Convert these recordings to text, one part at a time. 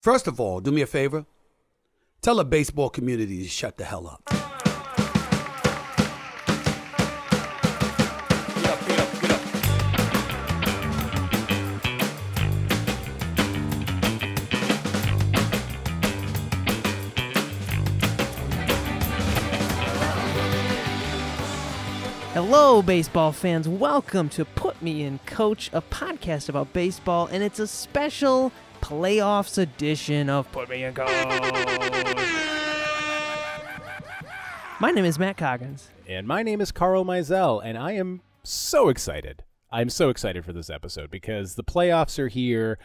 First of all, do me a favor. Tell the baseball community to shut the hell up. Hello, baseball fans. Welcome to Put Me in Coach, a podcast about baseball, and it's a special playoffs edition of Put Me in Coach. My name is Matt Coggins. And my name is Carl Mizell, and I am so excited. I'm so excited for this episode because the playoffs are here.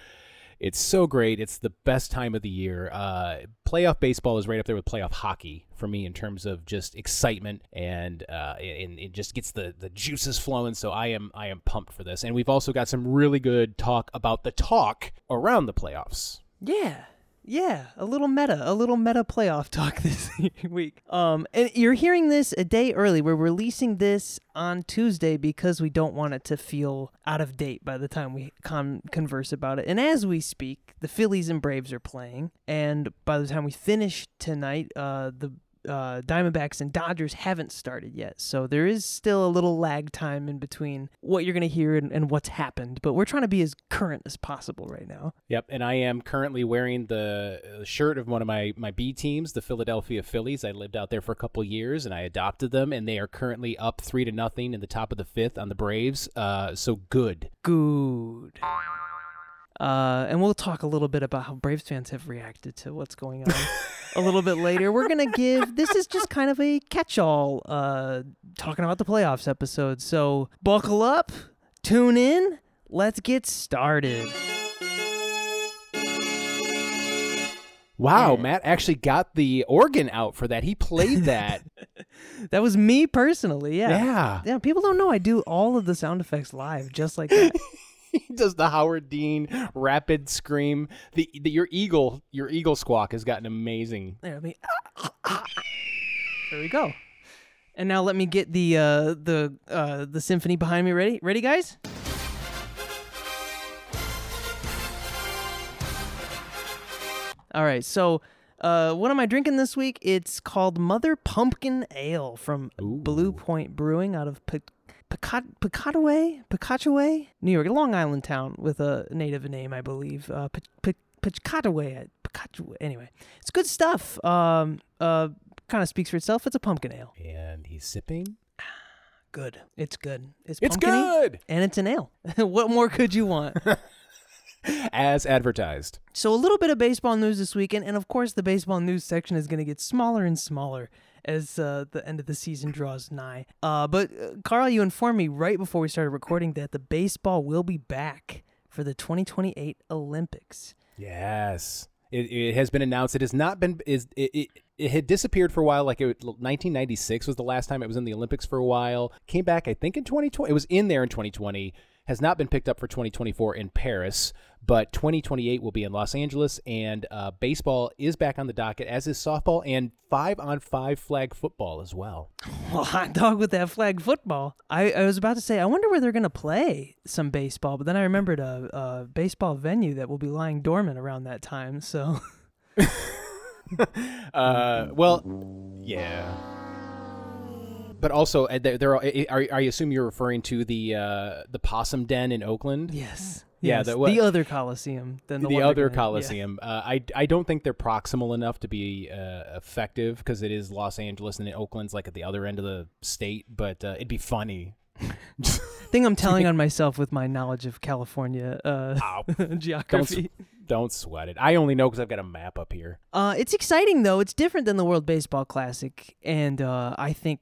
It's so great. It's the best time of the year. Uh, playoff baseball is right up there with playoff hockey for me in terms of just excitement and uh, and it just gets the the juices flowing. So I am I am pumped for this. And we've also got some really good talk about the talk around the playoffs. Yeah. Yeah, a little meta, a little meta playoff talk this week. Um, and you're hearing this a day early. We're releasing this on Tuesday because we don't want it to feel out of date by the time we con- converse about it. And as we speak, the Phillies and Braves are playing, and by the time we finish tonight, uh, the uh, Diamondbacks and Dodgers haven't started yet. So there is still a little lag time in between what you're going to hear and, and, what's happened. But we're trying to be as current as possible right now. Yep. And I am currently wearing the uh, shirt of one of my, my B teams, the Philadelphia Phillies. I lived out there for a couple years and I adopted them, and they are currently up three to nothing in the top of the fifth on the Braves. Uh, so good. Good. Uh, and we'll talk a little bit about how Braves fans have reacted to what's going on a little bit later. We're gonna give this is just kind of a catch-all, uh, talking about the playoffs episode. So buckle up, tune in, let's get started. Wow, Matt actually got the organ out for that. He played that. that was me personally. Yeah. Yeah. Yeah. People don't know I do all of the sound effects live, just like that. he does the Howard Dean rapid scream. The, the your eagle your eagle squawk has gotten amazing. There, let me. There we go. And now let me get the uh, the uh, the symphony behind me. Ready? Ready, guys? All right. So, uh, what am I drinking this week? It's called Mother Pumpkin Ale from Ooh. Blue Point Brewing out of P- Piscataway, Piscataway, New York, a Long Island town with a native name, I believe. Uh, Piscataway. Anyway, it's good stuff. Um, uh, kind of speaks for itself. It's a pumpkin ale. And he's sipping. Good. It's good. It's It's good. and it's an ale. what more could you want? As advertised. So a little bit of baseball news this weekend, and of course the baseball news section is going to get smaller and smaller as uh, the end of the season draws nigh. Uh, but uh, Carl, you informed me right before we started recording that the baseball will be back for the 2028 Olympics. Yes. It, it has been announced. It has not been is it, it, it had disappeared for a while. Like it, 1996 was the last time it was in the Olympics for a while. Came back, I think, in 2020. It was in there in 2020. Has not been picked up for 2024 in Paris, but 2028 will be in Los Angeles. And uh, baseball is back on the docket, as is softball and five on five flag football as well. Well, hot dog with that flag football. I, I was about to say, I wonder where they're going to play some baseball, but then I remembered a, a baseball venue that will be lying dormant around that time. So, uh, well, yeah. But also, uh, there, there are, are. I assume you're referring to the uh, the Possum Den in Oakland. yes. Yeah, yes, the- what- the other Coliseum than the, the, other gonna- yeah. Coliseum. Uh, I I don't think they're proximal enough to be uh, effective because it is Los Angeles and Oakland's like at the other end of the state. But uh, it'd be funny. thing I'm telling on myself with my knowledge of California uh, Ow. don't geography. don't sweat it. I only know because I've got a map up here. Uh, it's exciting though. It's different than the World Baseball Classic, and uh, I think,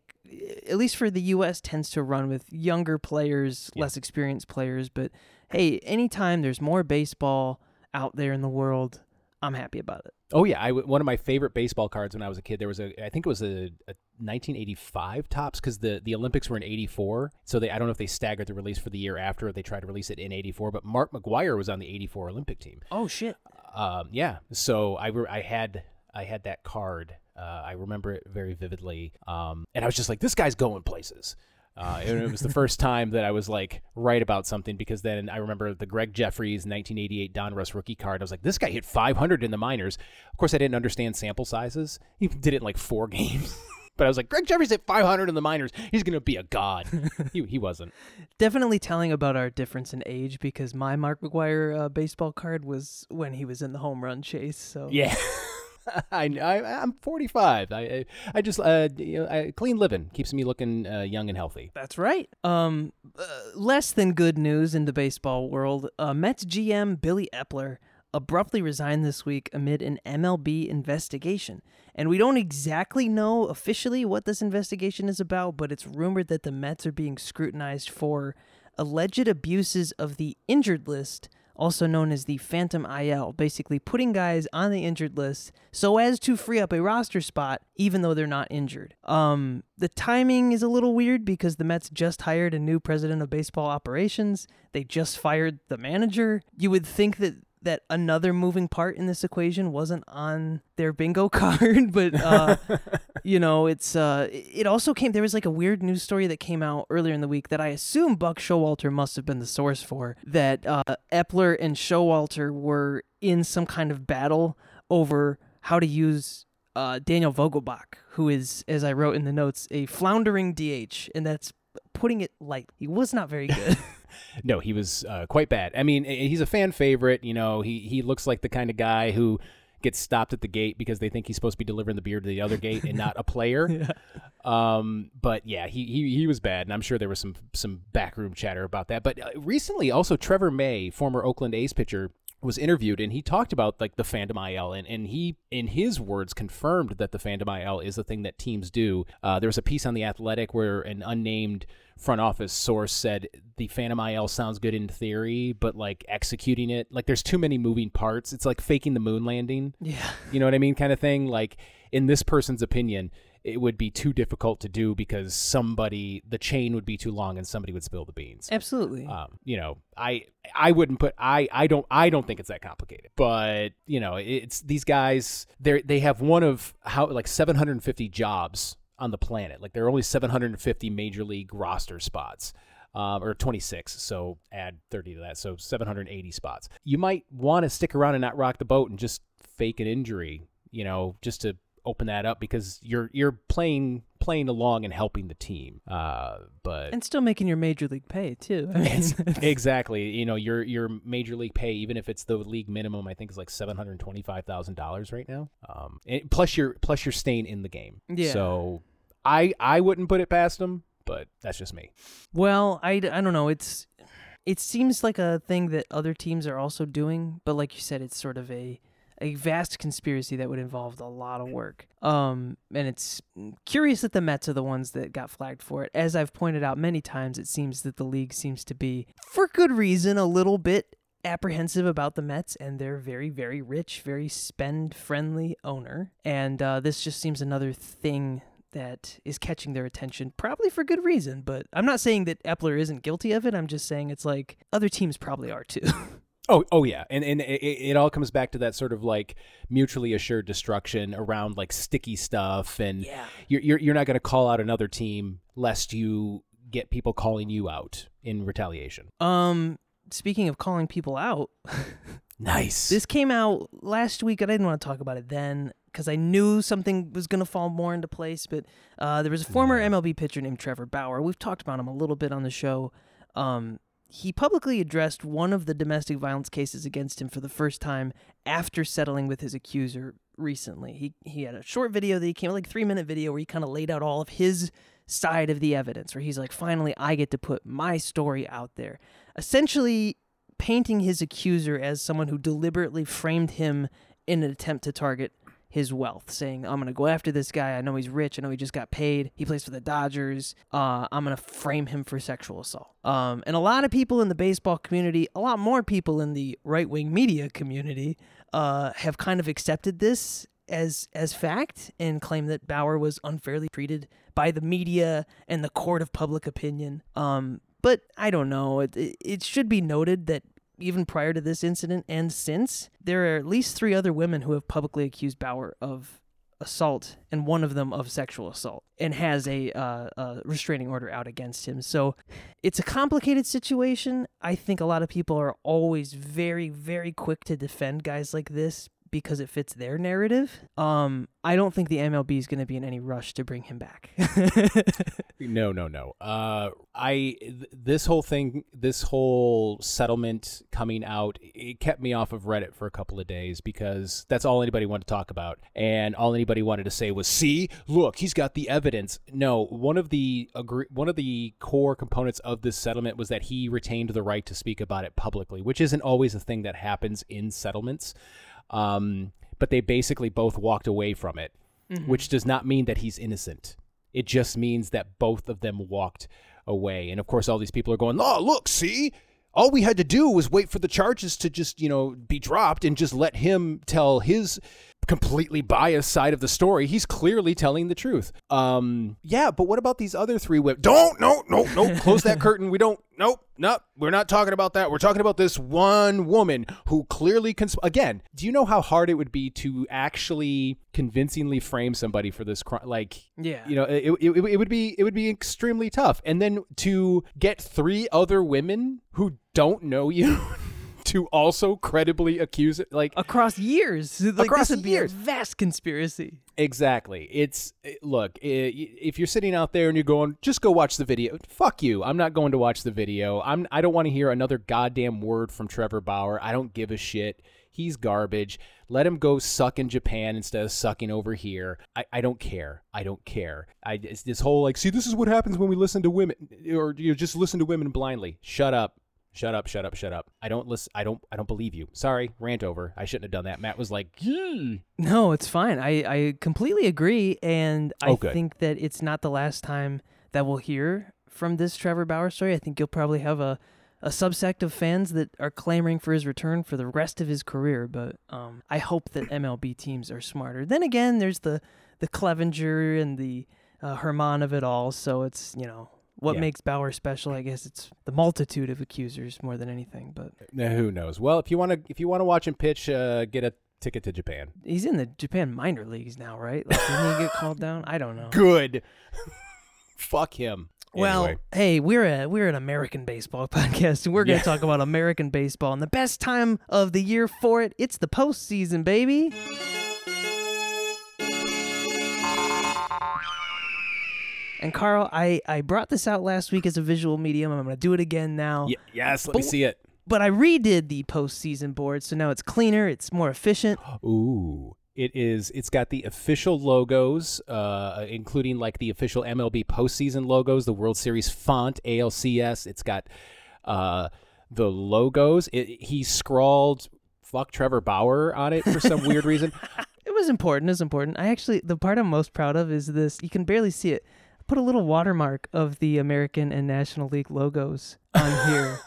at least for the U.S., tends to run with younger players, Yeah. less experienced players. But hey, anytime there's more baseball out there in the world, I'm happy about it. Oh yeah, I one of my favorite baseball cards when I was a kid. There was a I think it was a, a 1985 Topps because the the Olympics were in 84. So they I don't know if they staggered the release for the year after or they tried to release it in 84. But Mark McGwire was on the 84 Olympic team. Oh shit! Um, yeah, so I I had I had that card. Uh, I remember it very vividly. Um, and I was just like, this guy's going places. Uh, and it was the first time that I was like right about something because then I remember the Gregg Jefferies 1988 Donruss rookie card. I was like, this guy hit 500 in the minors. Of course, I didn't understand sample sizes. He did it in like four games. But I was like, Gregg Jefferies hit 500 in the minors. He's going to be a god. he, he wasn't. Definitely telling about our difference in age because my Mark McGwire uh, baseball card was when he was in the home run chase. So Yeah. I, I I'm 45. I I, just uh you know, I, clean living keeps me looking uh, young and healthy. That's right. Um, uh, less than good news in the baseball world. Uh, Mets GM Billy Eppler abruptly resigned this week amid an MLB investigation. And we don't exactly know officially what this investigation is about, but it's rumored that the Mets are being scrutinized for alleged abuses of the injured list, also known as the Phantom IL, basically putting guys on the injured list so as to free up a roster spot even though they're not injured. Um the timing is a little weird because the Mets just hired a new president of baseball operations. They just fired the manager. You would think that that another moving part in this equation wasn't on their bingo card, but uh, you know, it's uh, it also came. There was like a weird news story that came out earlier in the week that I assume Buck Showalter must have been the source for. That uh, Eppler and Showalter were in some kind of battle over how to use uh, Daniel Vogelbach, who is, as I wrote in the notes, a floundering DH, and that's putting it light. He was not very good. No, he was uh, quite bad. I mean, he's a fan favorite. You know, he he looks like the kind of guy who gets stopped at the gate because they think he's supposed to be delivering the beer to the other gate and not a player. yeah. Um, but yeah, he, he he was bad, and I'm sure there was some some backroom chatter about that. But uh, recently, also Trevor May, former Oakland A's pitcher, was interviewed and he talked about like the Phantom IL and, and he in his words confirmed that the Phantom IL is the thing that teams do. Uh, there was a piece on the Athletic where an unnamed front office source said the Phantom IL sounds good in theory, but like executing it, like there's too many moving parts. It's like faking the moon landing. Yeah. You know what I mean? Kind of thing. Like in this person's opinion, it would be too difficult to do because somebody the chain would be too long and somebody would spill the beans. Absolutely. Um, you know, I I wouldn't put I I don't I don't think it's that complicated. But you know, it's these guys they they have one of how like 750 jobs on the planet. Like there are only 750 major league roster spots. Um, or 26, so add 30 to that, so 780 spots. You might want to stick around and not rock the boat and just fake an injury, you know, just to open that up because you're you're playing playing along and helping the team. Uh, but and still making your major league pay too. I mean, exactly. You know, your your major league pay, even if it's the league minimum, I think is like seven hundred twenty five thousand dollars right now. Um, and plus you're plus you're staying in the game. Yeah. So I I wouldn't put it past them, but that's just me. Well, I, I don't know. It's it seems like a thing that other teams are also doing, but like you said, it's sort of a a vast conspiracy that would involve a lot of work. Um, and it's curious that the Mets are the ones that got flagged for it. As I've pointed out many times, it seems that the league seems to be, for good reason, a little bit apprehensive about the Mets and their very, very rich, very spend friendly owner. And uh, this just seems another thing that is catching their attention, probably for good reason. But I'm not saying that Eppler isn't guilty of it. I'm just saying it's like other teams probably are too. Oh, oh yeah, and and it, it all comes back to that sort of like mutually assured destruction around like sticky stuff, and Yeah. you're you're, you're not going to call out another team lest you get people calling you out in retaliation. um, speaking of calling people out, Nice. this came out last week. and I didn't want to talk about it then because I knew something was going to fall more into place. But uh, there was a former. MLB pitcher named Trevor Bauer. We've talked about him a little bit on the show. Um, he publicly addressed one of the domestic violence cases against him for the first time after settling with his accuser recently. He he had a short video that he came like three minute video where he kind of laid out all of his side of the evidence, where he's like, finally, I get to put my story out there. Essentially, painting his accuser as someone who deliberately framed him in an attempt to target his wealth, saying, I'm going to go after this guy. I know he's rich. I know he just got paid. He plays for the Dodgers. Uh, I'm going to frame him for sexual assault. Um, and a lot of people in the baseball community, a lot more people in the right wing media community, uh, have kind of accepted this as as fact and claim that Bauer was unfairly treated by the media and the court of public opinion. Um, but I don't know. It, it, it should be noted that even prior to this incident and since, there are at least three other women who have publicly accused Bauer of assault and one of them of sexual assault and has a, uh, a restraining order out against him. So it's a complicated situation. I think a lot of people are always very, very quick to defend guys like this because it fits their narrative. Um, I don't think the MLB is going to be in any rush to bring him back. no, no, no. Uh, I th- this whole thing, this whole settlement coming out, it kept me off of Reddit for a couple of days because that's all anybody wanted to talk about, and all anybody wanted to say was, "See, look, he's got the evidence." No, one of the agree- one of the core components of this settlement was that he retained the right to speak about it publicly, which isn't always a thing that happens in settlements. Um, but they basically both walked away from it, Mm-hmm. which does not mean that he's innocent. It just means that both of them walked away. And of course, all these people are going, oh, look, see? All we had to do was wait for the charges to just, you know, be dropped and just let him tell his completely biased side of the story. He's clearly telling the truth. Um, yeah, but what about these other three women? Don't, no, no, no, close that curtain. We don't, nope, nope, we're not talking about that. We're talking about this one woman who clearly, cons- again, do you know how hard it would be to actually convincingly frame somebody for this crime? Like, Yeah. you know, it, it, it, it would be, it would be extremely tough. And then to get three other women who don't know you to also credibly accuse it, like, Across years. Like, Across this would years. be a vast conspiracy. Exactly. It's it- look, eh, i- if you're sitting out there and you're going, just go watch the video. Fuck you. I'm not going to watch the video. I'm I don't want to hear another goddamn word from Trevor Bauer. I don't give a shit. He's garbage. Let him go suck in Japan instead of sucking over here. I, I don't care. I don't care. I it's this whole like, see, this is what happens when we listen to women, or you know, just listen to women blindly. Shut up. Shut up, shut up, shut up. I don't listen I don't I don't believe you. Sorry, rant over. I shouldn't have done that. Matt was like, "Hmm." No, it's fine. I, I completely agree. And I Oh, think that it's not the last time that we'll hear from this Trevor Bauer story. I think you'll probably have a, a subsect of fans that are clamoring for his return for the rest of his career. But um, I hope that MLB teams are smarter. Then again, there's the, the Clevinger and the uh, Herman of it all. So it's, you know, what Yeah. makes Bauer special? I guess it's the multitude of accusers more than anything. But Now, who knows? Well, if you want to, if you want to watch him pitch, uh, get a ticket to Japan. he's in the Japan minor leagues now, right? Like, didn't he get called down? I don't know. Good. Fuck him. Well, Anyway. hey, we're a we're an American baseball podcast, and we're gonna Yeah. talk about American baseball and the best time of the year for it. It's the postseason, baby. And Carl, I I brought this out last week as a visual medium. I'm gonna do it again now. Y- yes, let me see it. But I redid the postseason board, so now it's cleaner, it's more efficient. Ooh. It is. It's got the official logos, uh, including like the official MLB postseason logos, the World Series font, ALCS. It's got uh, the logos. It, he scrawled "fuck Trevor Bauer" on it for some weird reason. It was important. It was important. I actually, the part I'm most proud of is this. You can barely see it. Put a little watermark of the American and National League logos on here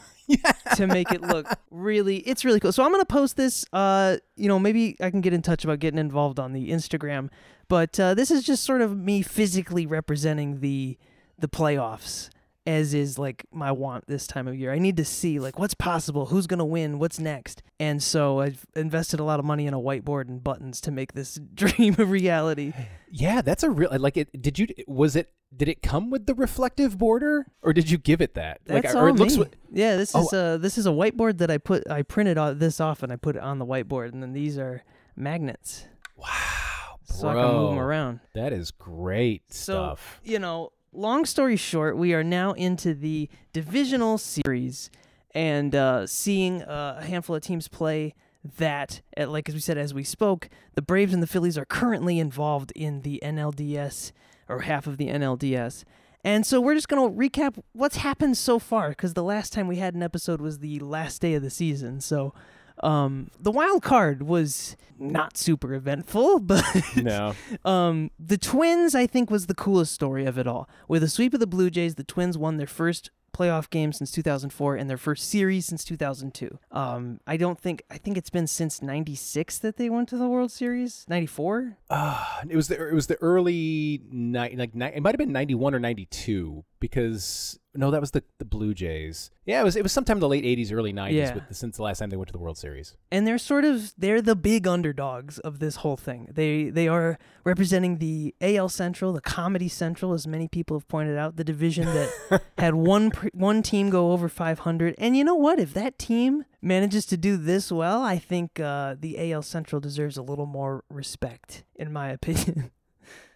to make it look really. It's really cool. So I'm gonna post this. Uh, you know, maybe I can get in touch about getting involved on the Instagram. But uh, this is just sort of me physically representing the the playoffs. As is like my want this time of year. I need to see like what's possible, who's gonna win, what's next. And so I've invested a lot of money in a whiteboard and buttons to make this dream a reality. Yeah, that's a real like it. Did you? Was it? Did it come with the reflective border, or did you give it that? That's like, all or it looks. me. yeah, this Oh. is a this is a whiteboard that I put I printed all this off and I put it on the whiteboard and then these are magnets Wow, so I can move them bro. around. That is great So stuff. you know, long story short, we are now into the divisional series and uh, seeing uh, a handful of teams play. That, like as we said as we spoke, the Braves and the Phillies are currently involved in the NLDS or half of the NLDS. And so we're just going to recap what's happened so far because the last time we had an episode was the last day of the season. So um, the wild card was not super eventful, but No, um, the Twins, I think, was the coolest story of it all. With a sweep of the Blue Jays, the Twins won their first playoff game since 2004 and their first series since 2002. Um, I don't think I think it's been since '96 that they went to the World Series. '94. uh, it was the it was the early ni- like it might have been ninety one or ninety two, because no, that was the the Blue Jays. Yeah, it was it was sometime in the late '80s, early '90s Yeah. with, since the last time they went to the World Series. and they're sort of they're the big underdogs of this whole thing. They they are representing the AL Central, the Comedy Central, as many people have pointed out, the division that had one one team go over 500. And you know what? If that team manages to do this well, I think uh, the AL Central deserves a little more respect, in my opinion.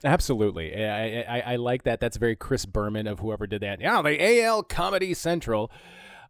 Absolutely, I, I I like that. That's very Chris Berman of whoever did that. Yeah, the AL Comedy Central.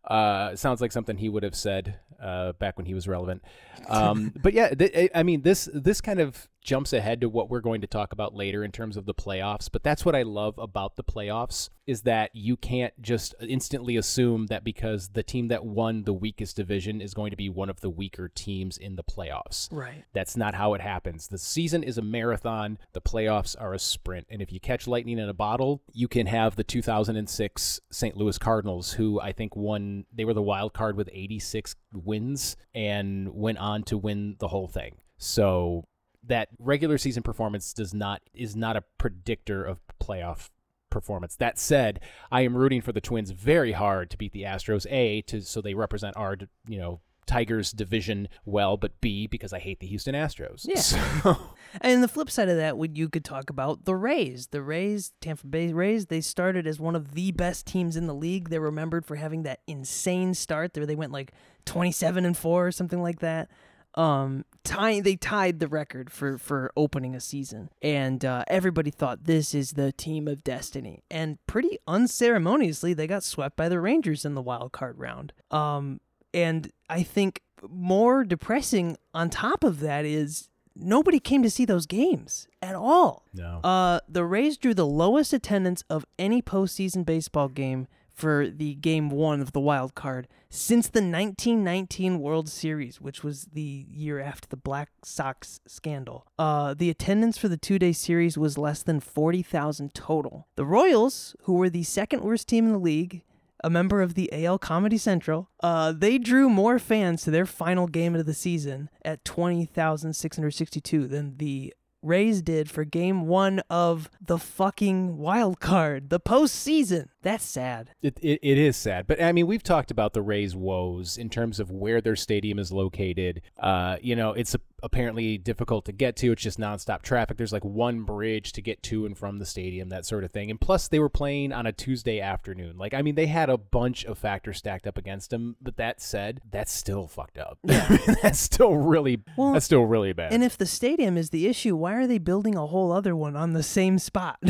Uh, sounds like something he would have said uh, back when he was relevant. Um, but yeah, th- I- mean this this kind of jumps ahead to what we're going to talk about later in terms of the playoffs. But that's what I love about the playoffs is that you can't just instantly assume that because the team that won the weakest division is going to be one of the weaker teams in the playoffs. right. That's not how it happens. The season is a marathon, the playoffs are a sprint. And if you catch lightning in a bottle, you can have the 2006 St. Louis Cardinals, who I think won, they were the wild card with 86 wins and went on to win the whole thing. So that regular season performance does not is not a predictor of playoff performance. That said, I am rooting for the Twins very hard to beat the Astros. A to so they represent our you know Tigers division well, but B because I hate the Houston Astros. Yeah. So, And the flip side of that, would you could talk about the Rays. The Rays, Tampa Bay Rays, they started as one of the best teams in the league. They're remembered for having that insane start. There, they went like twenty-seven and four or something like that. Um, tie, they tied the record for for opening a season, and uh, everybody thought this is the team of destiny. And pretty unceremoniously, they got swept by the Rangers in the wild card round. Um, and I think more depressing on top of that is nobody came to see those games at all. no. Uh, the Rays drew the lowest attendance of any postseason baseball game for the game one of the wild card since the 1919 World Series, which was the year after the Black Sox scandal. Uh, the attendance for the two day series was less than 40,000 total. The Royals, who were the second worst team in the league, a member of the AL Comedy Central, uh, they drew more fans to their final game of the season at 20,662 than the Rays did for game one of the fucking wild card, the postseason. That's sad. It, it, it is sad, but I mean, we've talked about the Rays' woes in terms of where their stadium is located. Uh, you know, it's a, apparently difficult to get to. It's just nonstop traffic. There's like one bridge to get to and from the stadium, that sort of thing. And plus, they were playing on a Tuesday afternoon. Like, I mean, they had a bunch of factors stacked up against them. But that said, that's still fucked up. that's still really, Well, that's still really bad. And if the stadium is the issue, why are they building a whole other one on the same spot?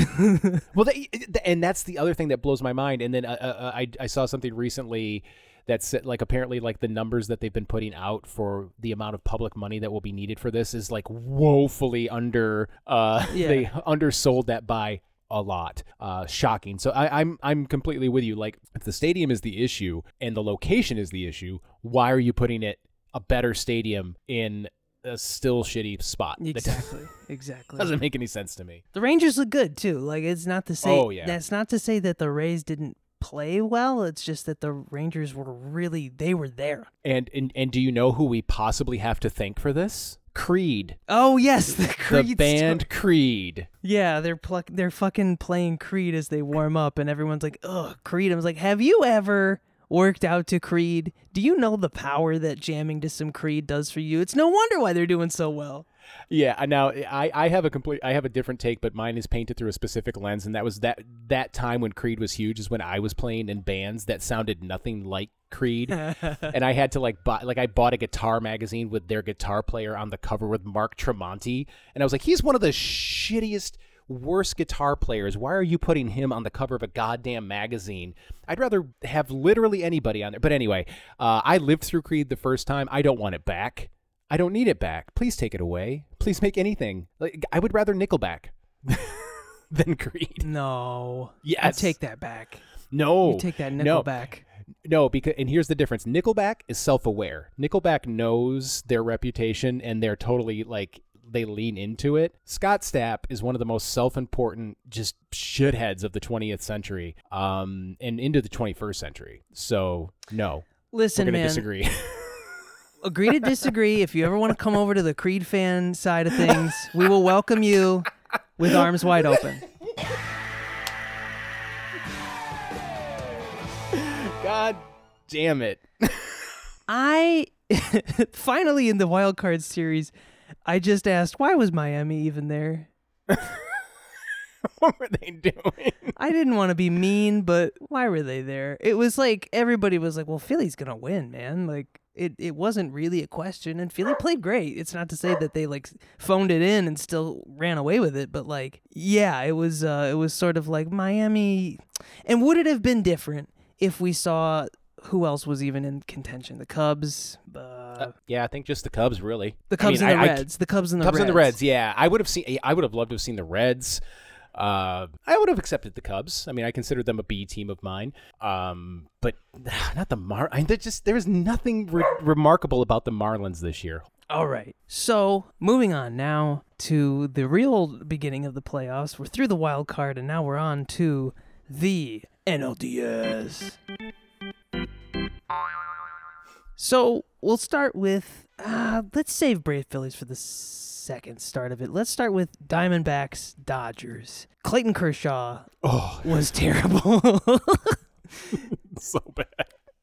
Well, they, and that's the other thing that blows my mind. And then uh, uh, I I saw something recently that said like apparently like the numbers that they've been putting out for the amount of public money that will be needed for this is like woefully under. Uh, Yeah. they undersold that by a lot. Uh, shocking. So I, I'm I'm completely with you. Like if the stadium is the issue and the location is the issue, why are you putting it a better stadium in a still shitty spot? Exactly. Exactly. doesn't make any sense to me. The Rangers look good too. Like it's not to say Oh, yeah. that's not to say that the Rays didn't play well. It's just that the Rangers were really they were there. And, and and do you know who we possibly have to thank for this? Creed. Oh yes, the The Creed band story. Creed. Yeah, they're pluck they're fucking playing Creed as they warm up, and everyone's like, "Ugh, Creed." I was like, "Have you ever worked out to Creed? Do you know the power that jamming to some Creed does for you? It's no wonder why they're doing so well." Yeah, now I, I have a complete I have a different take, but mine is painted through a specific lens, and that was that that time when Creed was huge is when I was playing in bands that sounded nothing like Creed, and I had to like buy like I bought a guitar magazine with their guitar player on the cover with Mark Tremonti, and I was like, he's one of the shittiest. Worst guitar players. Why are you putting him on the cover of a goddamn magazine? I'd rather have literally anybody on there. But anyway, uh, I lived through Creed the first time. I don't want it back. I don't need it back. Please take it away. Please make anything. Like I would rather Nickelback than Creed. No, I take that back. No. You take that no. back. No, because and here's the difference. Nickelback is self-aware. Nickelback knows their reputation and they're totally like they lean into it. Scott Stapp is one of the most self-important just shitheads of the 20th century um and into the 21st century. So, no. Listen, we're going to man. disagree. Agree to disagree. if you ever want to come over to the Creed fan side of things, we will welcome you with arms wide open. God damn it. I finally in the wild card series, I just asked why was Miami even there. what were they doing? I didn't want to be mean, but why were they there? It was like everybody was like, "Well, Philly's gonna win, man." Like it, it wasn't really a question, and Philly played great. It's not to say that they like phoned it in and still ran away with it, but like, yeah, it was, uh, it was sort of like Miami. And would it have been different if we saw who else was even in contention? The Cubs, uh, Uh, yeah, I think just the Cubs, really. the I Cubs mean, and the I- I- Reds, the Cubs and the Cubs Reds. and the Reds. Yeah, I would have seen. I would have loved to have seen the Reds. Uh, I would have accepted the Cubs. I mean, I considered them a B team of mine. Um, but not the Mar. I just there is nothing re- remarkable about the Marlins this year. All right. So moving on now to the real beginning of the playoffs. We're through the wild card, and now we're on to the NLDS. So we'll start with uh, let's save Brave Phillies for the second start of it. Let's start with Diamondbacks Dodgers. Clayton Kershaw Oh, was terrible. so bad.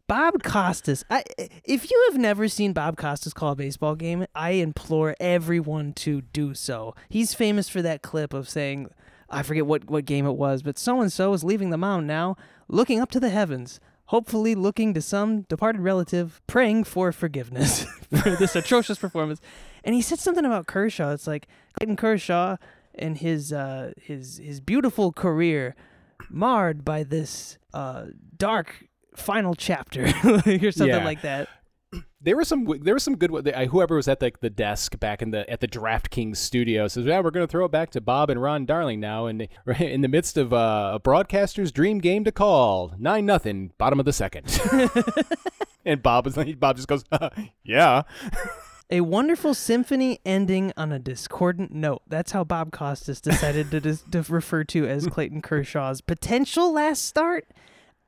Bob Costas. I, if you have never seen Bob Costas call a baseball game, I implore everyone to do so. He's famous for that clip of saying, I forget what, what game it was, but so and so is leaving the mound now, looking up to the heavens, hopefully looking to some departed relative, praying for forgiveness for this atrocious performance. And he said something about Kershaw. It's like Clayton Kershaw and his uh, his his beautiful career marred by this uh, dark final chapter or something Yeah. like that. There were some. There was some good. uh, Whoever was at the, the desk back in the at the DraftKings studio says, "Yeah, we're going to throw it back to Bob and Ron Darling now." And in the midst of uh, a broadcaster's dream game to call, nine nothing, bottom of the second. and Bob is Bob just goes, "Yeah." A wonderful symphony ending on a discordant note. That's how Bob Costas decided to, dis- to refer to as Clayton Kershaw's potential last start.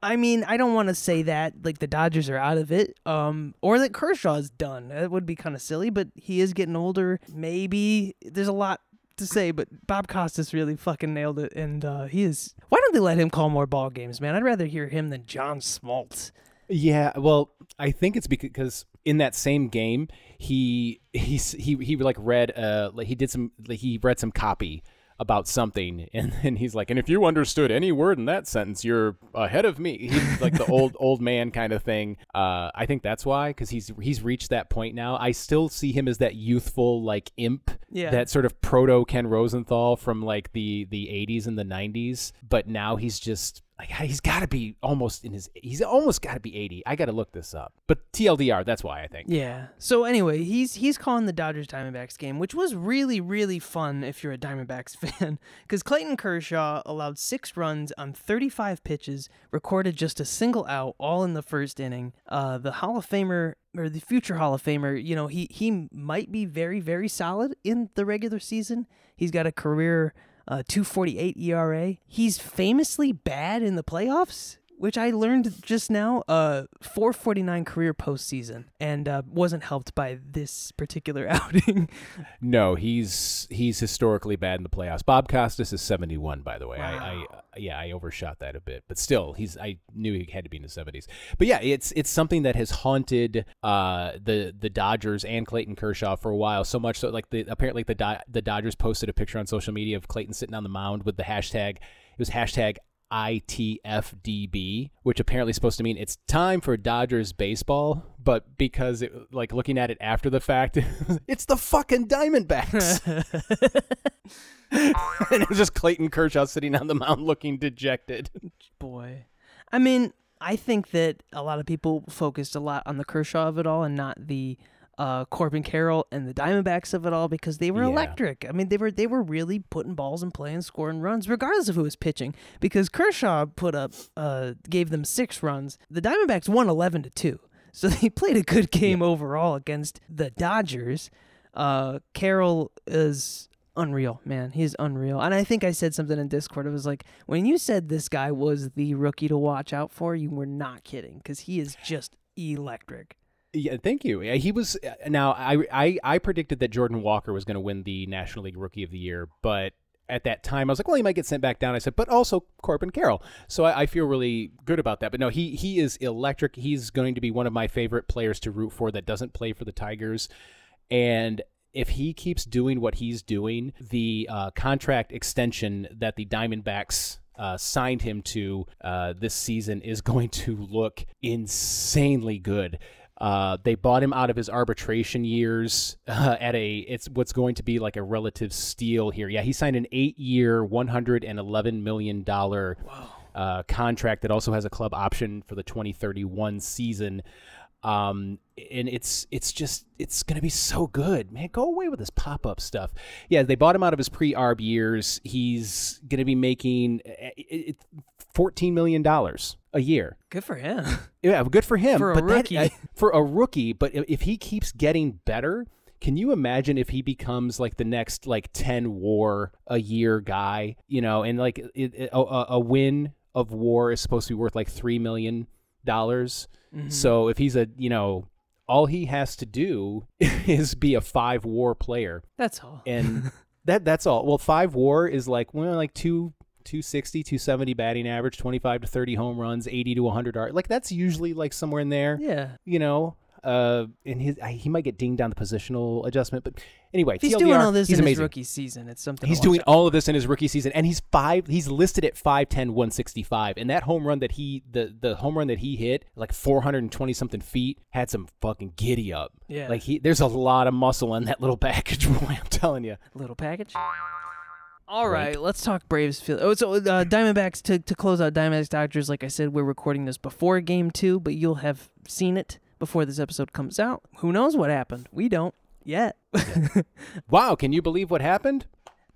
I mean, I don't want to say that like the Dodgers are out of it, um, or that Kershaw's done. That would be kind of silly, but he is getting older. Maybe there's a lot to say, but Bob Costas really fucking nailed it, and uh, he is. Why don't they let him call more ball games, man? I'd rather hear him than John Smoltz. Yeah, well, I think it's because in that same game, he he's he he like read uh like he did some like he read some copy about something and then he's like and if you understood any word in that sentence you're ahead of me. He's like the old old man kind of thing. Uh i think that's why because he's he's reached that point now. I still see him as that youthful like imp Yeah. that sort of proto ken rosenthal from like the the 80s and the 90s but now he's just like he's got to be almost in his he's almost got to be 80 i gotta look this up but tldr that's why i think Yeah. So anyway, he's he's calling the Dodgers Diamondbacks game, which was really really fun if you're a Diamondbacks fan, because Clayton Kershaw allowed six runs on 35 pitches, recorded just a single out, all in the first inning. Uh, the Hall of Famer or the future Hall of Famer, you know, he he might be very very solid in the regular season. He's got a career uh, 248 ERA. He's famously bad in the playoffs which I learned just now, uh, 449 career postseason, and uh, wasn't helped by this particular outing. no he's he's historically bad in the playoffs. Bob costas is 71 by the way. I, I yeah i overshot that a bit but still he's i knew he had to be in the 70s but yeah it's it's something that has haunted uh the the dodgers and clayton kershaw for a while so much so like the apparently the Do- the dodgers posted a picture on social media of clayton sitting on the mound with the hashtag it was hashtag ITFDB, which apparently is supposed to mean it's time for Dodgers baseball, but because it, like looking at it after the fact, it's the fucking Diamondbacks. and it was just Clayton Kershaw sitting on the mound looking dejected. Boy, I mean, I think that a lot of people focused a lot on the Kershaw of it all, and not the uh, Corbin Carroll and the Diamondbacks of it all because they were Yeah. electric. I mean, they were they were really putting balls in play and scoring runs, regardless of who was pitching. Because Kershaw put up, uh, gave them six runs. The Diamondbacks won eleven to two, so they played a good game overall against the Dodgers. Uh, Carroll is unreal, man. He's unreal. And I think I said something in Discord. It was like when you said this guy was the rookie to watch out for, you were not kidding because he is just electric. Yeah, thank you. He was uh, now. I I I predicted that Jordan Walker was going to win the National League Rookie of the Year, but at that time. I was like, well, he might get sent back down. I said, but also Corbin Carroll. So I, I feel really good about that. But no, he he is electric. He's going to be one of my favorite players to root for that doesn't play for the Tigers. And if he keeps doing what he's doing, the uh, contract extension that the Diamondbacks uh, signed him to uh, this season is going to look insanely good. Uh, they bought him out of his arbitration years uh, at a it's what's going to be like a relative steal here. Yeah, he signed an eight-year, one hundred and eleven million dollar uh, contract that also has a club option for the twenty thirty-one season. Um, and it's it's just it's gonna be so good, man. Go away with this pop up stuff. Yeah, they bought him out of his pre arb years. He's gonna be making eh, it, it, $14 million a year. Good for him. Yeah, good for him. For a but rookie. That, for a rookie, but if he keeps getting better, can you imagine if he becomes like the next like 10 war a year guy, you know, and like it, it, a, a win of war is supposed to be worth like 3 million dollars. Mm-hmm. So if he's a, you know, all he has to do is be a five war player. That's all. And that that's all. Well, five war is like well, like two 260, 270 batting average, 25 to 30 home runs, 80 to 100 art. Like that's usually like somewhere in there yeah. you know. Uh, and his I- he might get dinged on the positional adjustment, but anyway, he's TLDR, doing all this he's in amazing. his rookie season, it's something. He's doing out. all of this in his rookie season, and he's five. He's listed at 5'10", 165. and that home run that he the the home run that he hit like four hundred and twenty something feet had some fucking giddy up. Yeah. like he there's a lot of muscle in that little package boy. I'm telling you. little package. All Right. right, let's talk Braves. Phil- Oh, so uh, Diamondbacks to to close out Diamondbacks Dodgers. Like I said, we're recording this before Game Two, but you'll have seen it before this episode comes out. Who knows what happened? We don't yet. Wow, can you believe what happened?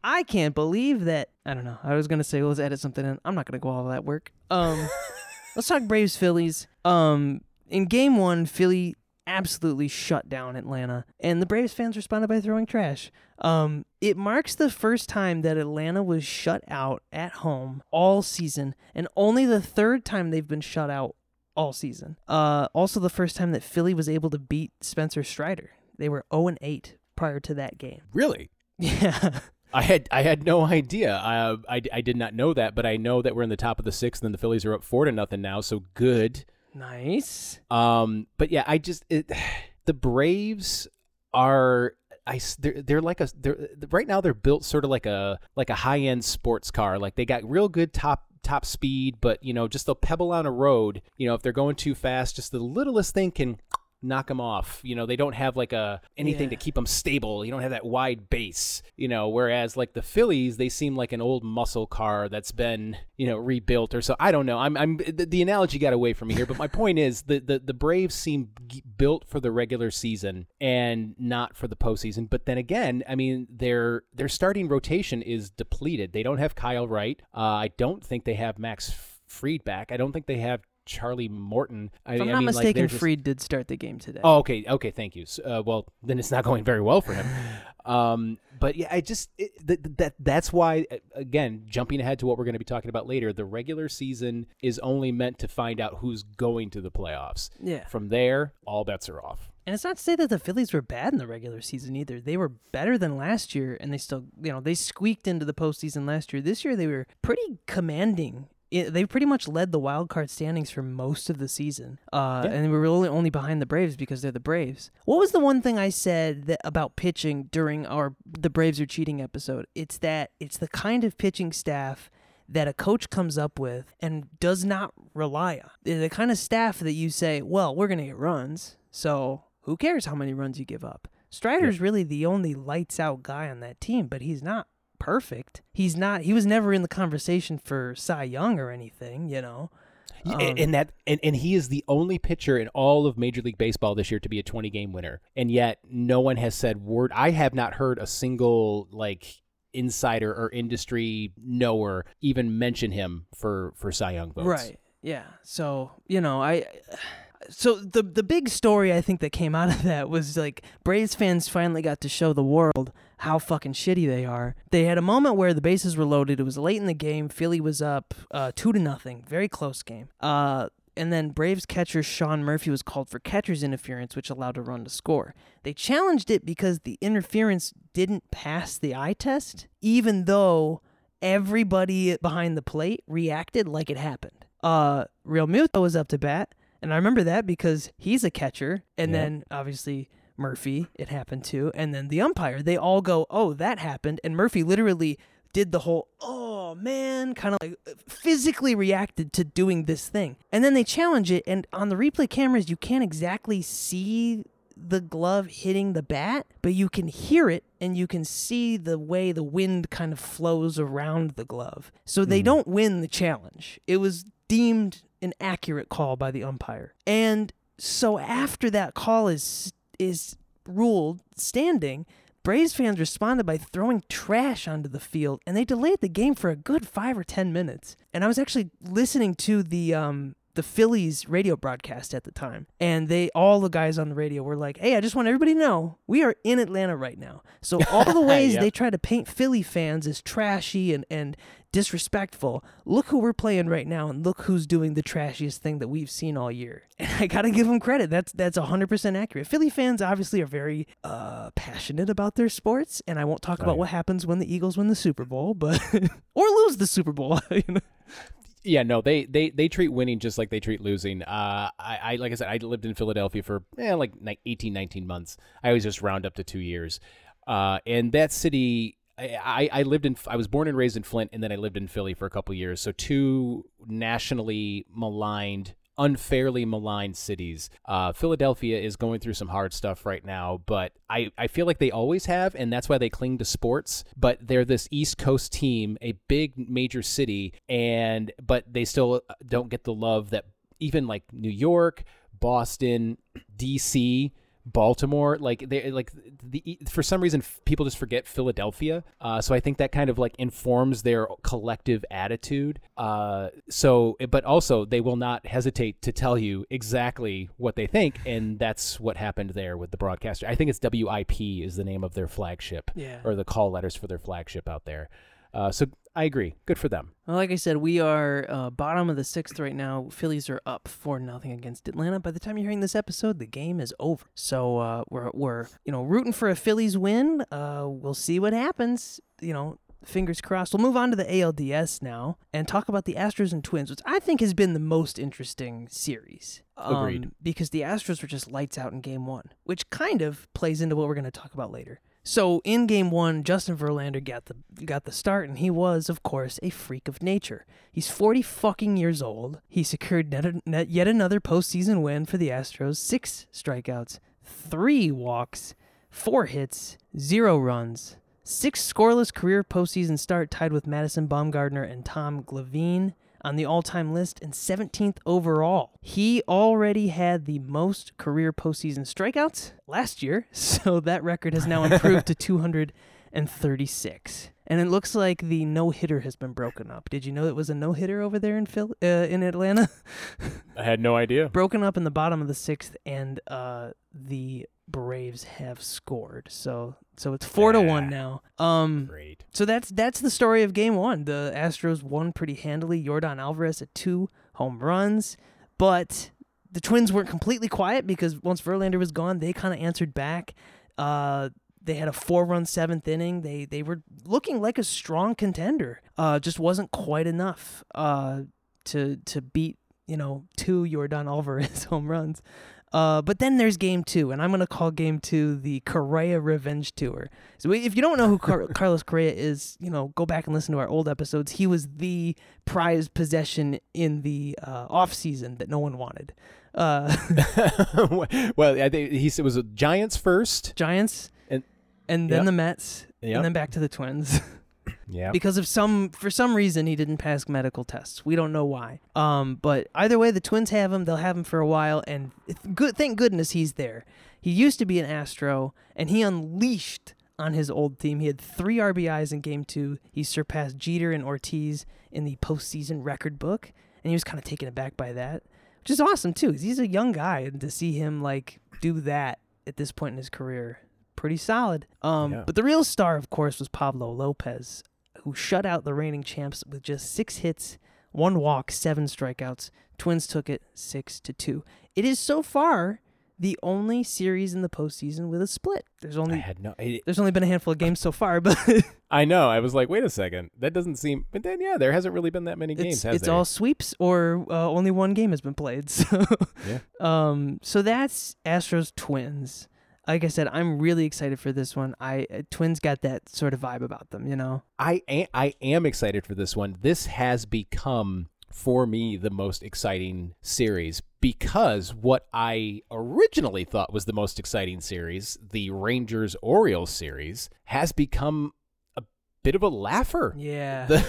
I can't believe that. I don't know. I was gonna say let's edit something in. I'm not gonna go all that work. Um, let's talk Braves Phillies. Um, in Game One, Philly absolutely shut down Atlanta, and the Braves fans responded by throwing trash. Um, it marks the first time that Atlanta was shut out at home all season, and only the third time they've been shut out all season. Uh, also the first time that Philly was able to beat Spencer Strider. They were 0 and 8 prior to that game. Really? Yeah. I had I had no idea. I, I I did not know that, but I know that we're in the top of the sixth, and the Phillies are up four to nothing now. So good. Nice. Um, but yeah, I just it, the Braves are I they're, they're like a they're right now they're built sort of like a like a high end sports car. Like they got real good top top speed, but you know just a pebble on a road. You know if they're going too fast, just the littlest thing can knock them off. You know they don't have like a anything to keep them stable. You don't have that wide base. You know whereas like the Phillies, they seem like an old muscle car that's been you know rebuilt or so. I don't know. I'm I'm the, the analogy got away from me here, but my point is the the the Braves seem g- built for the regular season and not for the postseason. But then again, I mean their their starting rotation is depleted. They don't have Kyle Wright. Uh, I don't think they have Max Fried back. I don't think they have Charlie Morton. I, If I'm I not mean, mistaken, they're just- Fried did start the game today. Oh, okay, okay, thank you. S uh, well, then it's not going very well for him. Um, but yeah, I just it, th- th- that that's why again, jumping ahead to what we're going to be talking about later, the regular season is only meant to find out who's going to the playoffs. Yeah. From there, all bets are off. And it's not to say that the Phillies were bad in the regular season either. They were better than last year, and they still, you know, they squeaked into the postseason last year. This year, they were pretty commanding. It, they pretty much led the wild card standings for most of the season, uh, Yeah. and we were only only behind the Braves because they're the Braves. What was the one thing I said that about pitching during our the Braves are cheating episode? It's that it's the kind of pitching staff that a coach comes up with and does not rely on. They're the kind of staff that you say, well, we're going to get runs, so who cares how many runs you give up? Strider's really the only lights out guy on that team, but he's not perfect. He's not, he was never in the conversation for Cy Young or anything, you know? Um, and, and that and, and he is the only pitcher in all of Major League Baseball this year to be a 20 game winner. And yet no one has said word I have not heard a single like insider or industry knower even mention him for for Cy Young votes. Right. Yeah. So, you know, I so the the big story I think that came out of that was like Braves fans finally got to show the world how fucking shitty they are. They had a moment where the bases were loaded. It was late in the game. Philly was up uh, two to nothing. Very close game. Uh, and then Braves catcher Sean Murphy was called for catcher's interference, which allowed a run to score. They challenged it because the interference didn't pass the eye test, even though everybody behind the plate reacted like it happened. Uh, Realmuto was up to bat, and I remember that because he's a catcher, and Yeah. then obviously Murphy, it happened to, and then the umpire, they all go, "Oh, that happened," and Murphy literally did the whole "Oh man," kind of like uh, physically reacted to doing this thing, and then they challenge it, and on the replay cameras, you can't exactly see the glove hitting the bat, but you can hear it and you can see the way the wind kind of flows around the glove. So they hmm. don't win the challenge. It was deemed an accurate call by the umpire. And so after that call is is ruled standing, Braves fans responded by throwing trash onto the field and they delayed the game for a good 5 or 10 minutes. And I was actually listening to the um the Phillies radio broadcast at the time, and they all the guys on the radio were like, "Hey, I just want everybody to know we are in Atlanta right now." So all the ways Yep. they try to paint Philly fans as trashy and and disrespectful, look who we're playing right now, and look who's doing the trashiest thing that we've seen all year. And I gotta give them credit. That's that's hundred percent accurate. Philly fans obviously are very uh, passionate about their sports, and I won't talk Oh, about yeah. what happens when the Eagles win the Super Bowl, but or lose the Super Bowl. you know? Yeah, no, they they they treat winning just like they treat losing. Uh, I, I like I said, I lived in Philadelphia for eh, like ni- 18, 19 months. I always just round up to two years. Uh, and that city, I, I lived in, I was born and raised in Flint, and then I lived in Philly for a couple years. So two nationally maligned, unfairly maligned cities. Uh, Philadelphia is going through some hard stuff right now, but I, I feel like they always have, and that's why they cling to sports. But they're this East Coast team, a big major city, and but they still don't get the love that even like New York, Boston, DC. Baltimore, like they like the for some reason f- people just forget Philadelphia. Uh, so I think that kind of like informs their collective attitude. Uh, so, but also they will not hesitate to tell you exactly what they think, and that's what happened there with the broadcaster. I think it's WIP is the name of their flagship, Yeah. or the call letters for their flagship out there. Uh, so I agree, good for them. Well, like I said, we are uh, bottom of the sixth right now. Phillies are up four nothing against Atlanta. By the time you're hearing this episode, the game is over. So uh, we're we're you know rooting for a Phillies win. Uh, we'll see what happens. You know, fingers crossed. We'll move on to the ALDS now and talk about the Astros and Twins, which I think has been the most interesting series. Agreed. Um, because the Astros were just lights out in Game One, which kind of plays into what we're going to talk about later. So in game one, Justin Verlander got the got the start, and he was, of course, a freak of nature. He's forty fucking years old. He secured net, net, yet another postseason win for the Astros: six strikeouts, three walks, four hits, zero runs, six scoreless career postseason start, tied with Madison Bumgarner and Tom Glavine on the all-time list and 17th overall. He already had the most career postseason strikeouts last year, so that record has now improved to 236. And it looks like the no-hitter has been broken up. Did you know it was a no-hitter over there in Phil uh, in Atlanta? I had no idea. broken up in the bottom of the sixth, and uh, the Braves have scored. So so it's four to one now. Um, Great. so that's that's the story of game one. The Astros won pretty handily. Yordan Alvarez at two home runs, but the Twins weren't completely quiet because once Verlander was gone, they kind of answered back. Uh, they had a four-run seventh inning. They they were looking like a strong contender. Uh, just wasn't quite enough. Uh, to to beat you know two Yordan Alvarez home runs. Uh, but then there's game two, and I'm gonna call game two the Correa Revenge Tour. So if you don't know who Car- Carlos Correa is, you know, go back and listen to our old episodes. He was the prized possession in the uh, off season that no one wanted. Uh, well, I think he said it was a Giants first. Giants, And- then Yep. the Mets, Yep. and then back to the Twins. Yeah. because of some for some reason he didn't pass medical tests. We don't know why. Um, but either way, the Twins have him. They'll have him for a while, and good. Thank goodness he's there. He used to be an Astro, and he unleashed on his old team. He had three RBIs in Game Two. He surpassed Jeter and Ortiz in the postseason record book, and he was kind of taken aback by that, which is awesome too. 'cause he's a young guy, and to see him like do that at this point in his career, pretty solid. Um, Yeah. but the real star, of course, was Pablo Lopez who shut out the reigning champs with just six hits, one walk, seven strikeouts. Twins took it six to two. It is so far the only series in the postseason with a split. There's I only had no. I, there's only been a handful of games so far, but I know. I was like, wait a second. That doesn't seem. But then, yeah, there hasn't really been that many games. it's it's all sweeps or uh, only one game has been played. So Yeah. um so that's Astros Twins. Like I said, I'm really excited for this one. I uh, Twins got that sort of vibe about them, you know. I am, I am excited for this one. This has become for me the most exciting series because what I originally thought was the most exciting series, the Rangers Orioles series, has become a bit of a laugher. Yeah. The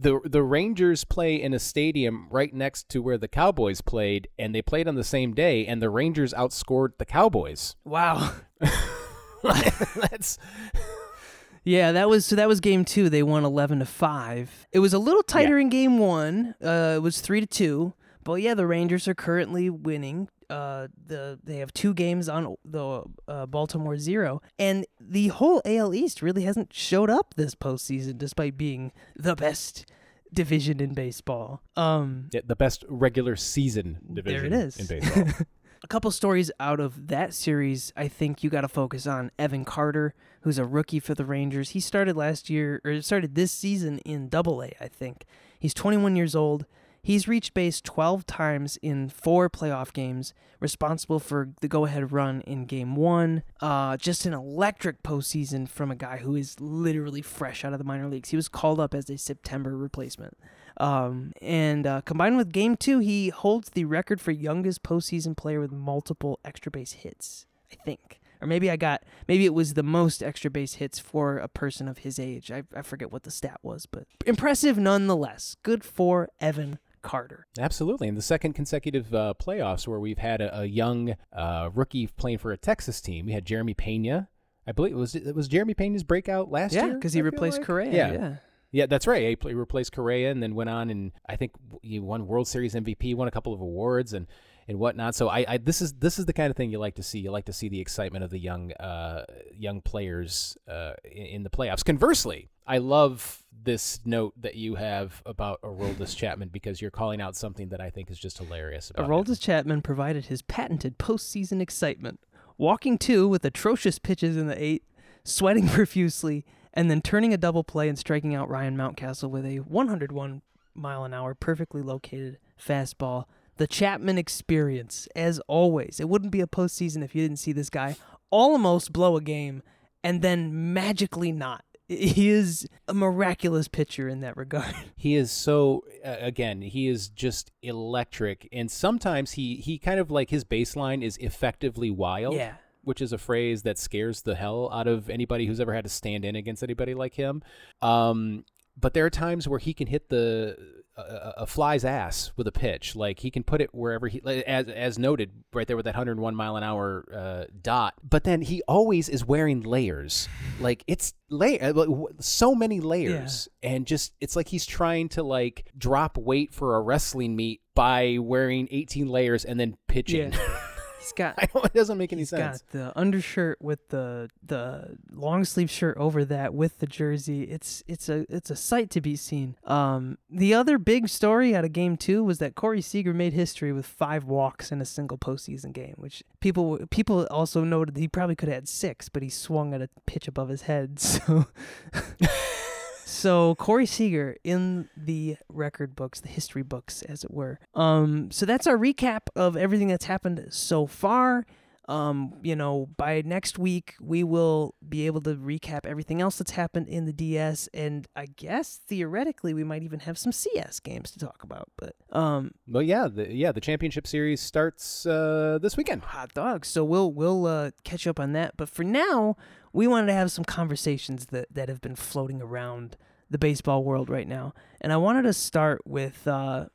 the the Rangers play in a stadium right next to where the Cowboys played and they played on the same day and the Rangers outscored the Cowboys. wow. That's Yeah, that was so. That was game two. They won eleven to five. It was a little tighter in game one. Uh, it was three to two. But yeah, the Rangers are currently winning. Uh, the they have two games on the uh, Baltimore zero, and the whole AL East really hasn't showed up this postseason, despite being the best division in baseball. Um, Yeah, the best regular season division. There division it is. in baseball. a couple stories out of that series I think you got to focus on Evan Carter, who's a rookie for the Rangers. He started last year or started this season in Double A, I think. He's 21 years old. He's reached base 12 times in four playoff games, responsible for the go-ahead run in Game One. Uh, just an electric postseason from a guy who is literally fresh out of the minor leagues. He was called up as a September replacement. Um, and uh, combined with Game Two, he holds the record for youngest postseason player with multiple extra base hits. I think, or maybe I got maybe it was the most extra base hits for a person of his age. I, I forget what the stat was, but impressive nonetheless. Good for Evan Carter. Absolutely. And the second consecutive uh, playoffs where we've had a, a young uh, rookie playing for a Texas team. We had Jeremy Pena. I believe it was it was Jeremy Pena's breakout last yeah, year. because he I replaced like? Correa. Yeah. yeah. Yeah, that's right. He replaced Correa and then went on and I think he won World Series MVP, won a couple of awards and and whatnot. So I, I this is this is the kind of thing you like to see. You like to see the excitement of the young uh, young players uh, in, in the playoffs. Conversely, I love this note that you have about Aroldis Chapman because you're calling out something that I think is just hilarious. About him. Chapman provided his patented postseason excitement, walking two with atrocious pitches in the eighth, sweating profusely, and then turning a double play and striking out Ryan Mountcastle with a 101 mile an hour, perfectly located fastball. The Chapman experience, as always. It wouldn't be a postseason if you didn't see this guy almost blow a game and then magically not. He is a miraculous pitcher in that regard. He is so uh, again, he is just electric and sometimes he he kind of like his baseline is effectively wild. Yeah. Which is a phrase that scares the hell out of anybody who's ever had to stand in against anybody like him. Um, but there are times where he can hit the a, a fly's ass with a pitch. Like he can put it wherever he, as as noted, right there with that 101 mile an hour uh, dot. But then he always is wearing layers. Like it's layer, so many layers, and just it's like he's trying to like drop weight for a wrestling meet by wearing 18 layers and then pitching. He's got I it doesn't make any sense. got the undershirt with the the long sleeve shirt over that with the jersey. It's it's a it's a sight to be seen. Um, the other big story out of Game Two was that Corey Seager made history with five walks in a single postseason game, which people people also noted that he probably could have had six, but he swung at a pitch above his head. So. So Corey Seager in the record books, the history books, as it were. Um, so that's our recap of everything that's happened so far. Um, you know, by next week we will be able to recap everything else that's happened in the DS, and I guess theoretically we might even have some CS games to talk about. But um, Well, yeah, the, yeah, the championship series starts uh, this weekend. hot dogs. So we'll we'll uh, catch up on that. But for now, we wanted to have some conversations that that have been floating around the baseball world right now, and I wanted to start with uh,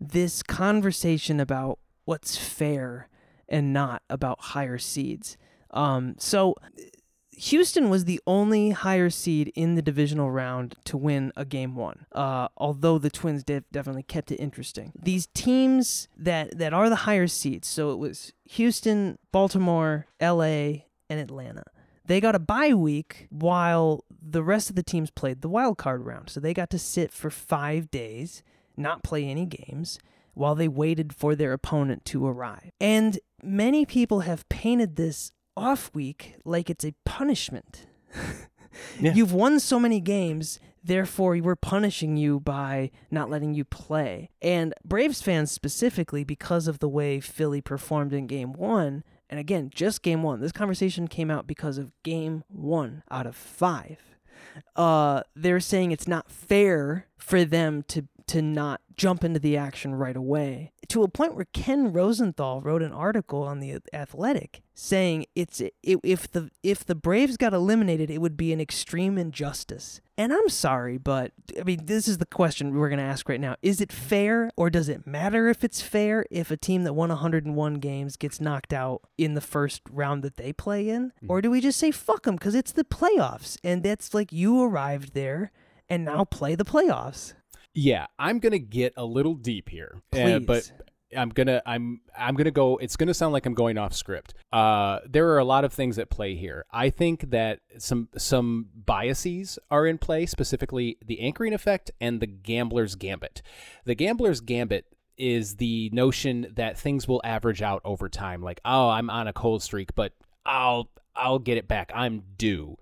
this conversation about what's fair and not about higher seeds. Um, so. Houston was the only higher seed in the divisional round to win a game one. Uh, although the Twins def- definitely kept it interesting. These teams that that are the higher seeds, so it was Houston, Baltimore, L.A., and Atlanta. They got a bye week while the rest of the teams played the wild card round. So they got to sit for five days. not play any games while they waited for their opponent to arrive. And many people have painted this off week like it's a punishment. Yeah. You've won so many games, therefore we're punishing you by not letting you play. And Braves fans specifically, because of the way Philly performed in game one, and again, just game one, this conversation came out because of game one out of five. Uh, they're saying it's not fair for them to to not jump into the action right away to a point where Ken Rosenthal wrote an article on the Athletic saying it's it, if the if the Braves got eliminated it would be an extreme injustice. And I'm sorry, but I mean this is the question we're going to ask right now. Is it fair or does it matter if it's fair if a team that won 101 games gets knocked out in the first round that they play in? Hmm. Or do we just say fuck them cuz it's the playoffs and that's like you arrived there and now play the playoffs? Yeah, I'm gonna get a little deep here, Please. uh, but I'm gonna I'm I'm gonna go. It's gonna sound like I'm going off script. Uh, there are a lot of things at play here. I think that some some biases are in play, specifically the anchoring effect and the gambler's gambit. The gambler's gambit is the notion that things will average out over time. Like, oh, I'm on a cold streak, but I'll I'll get it back. I'm due.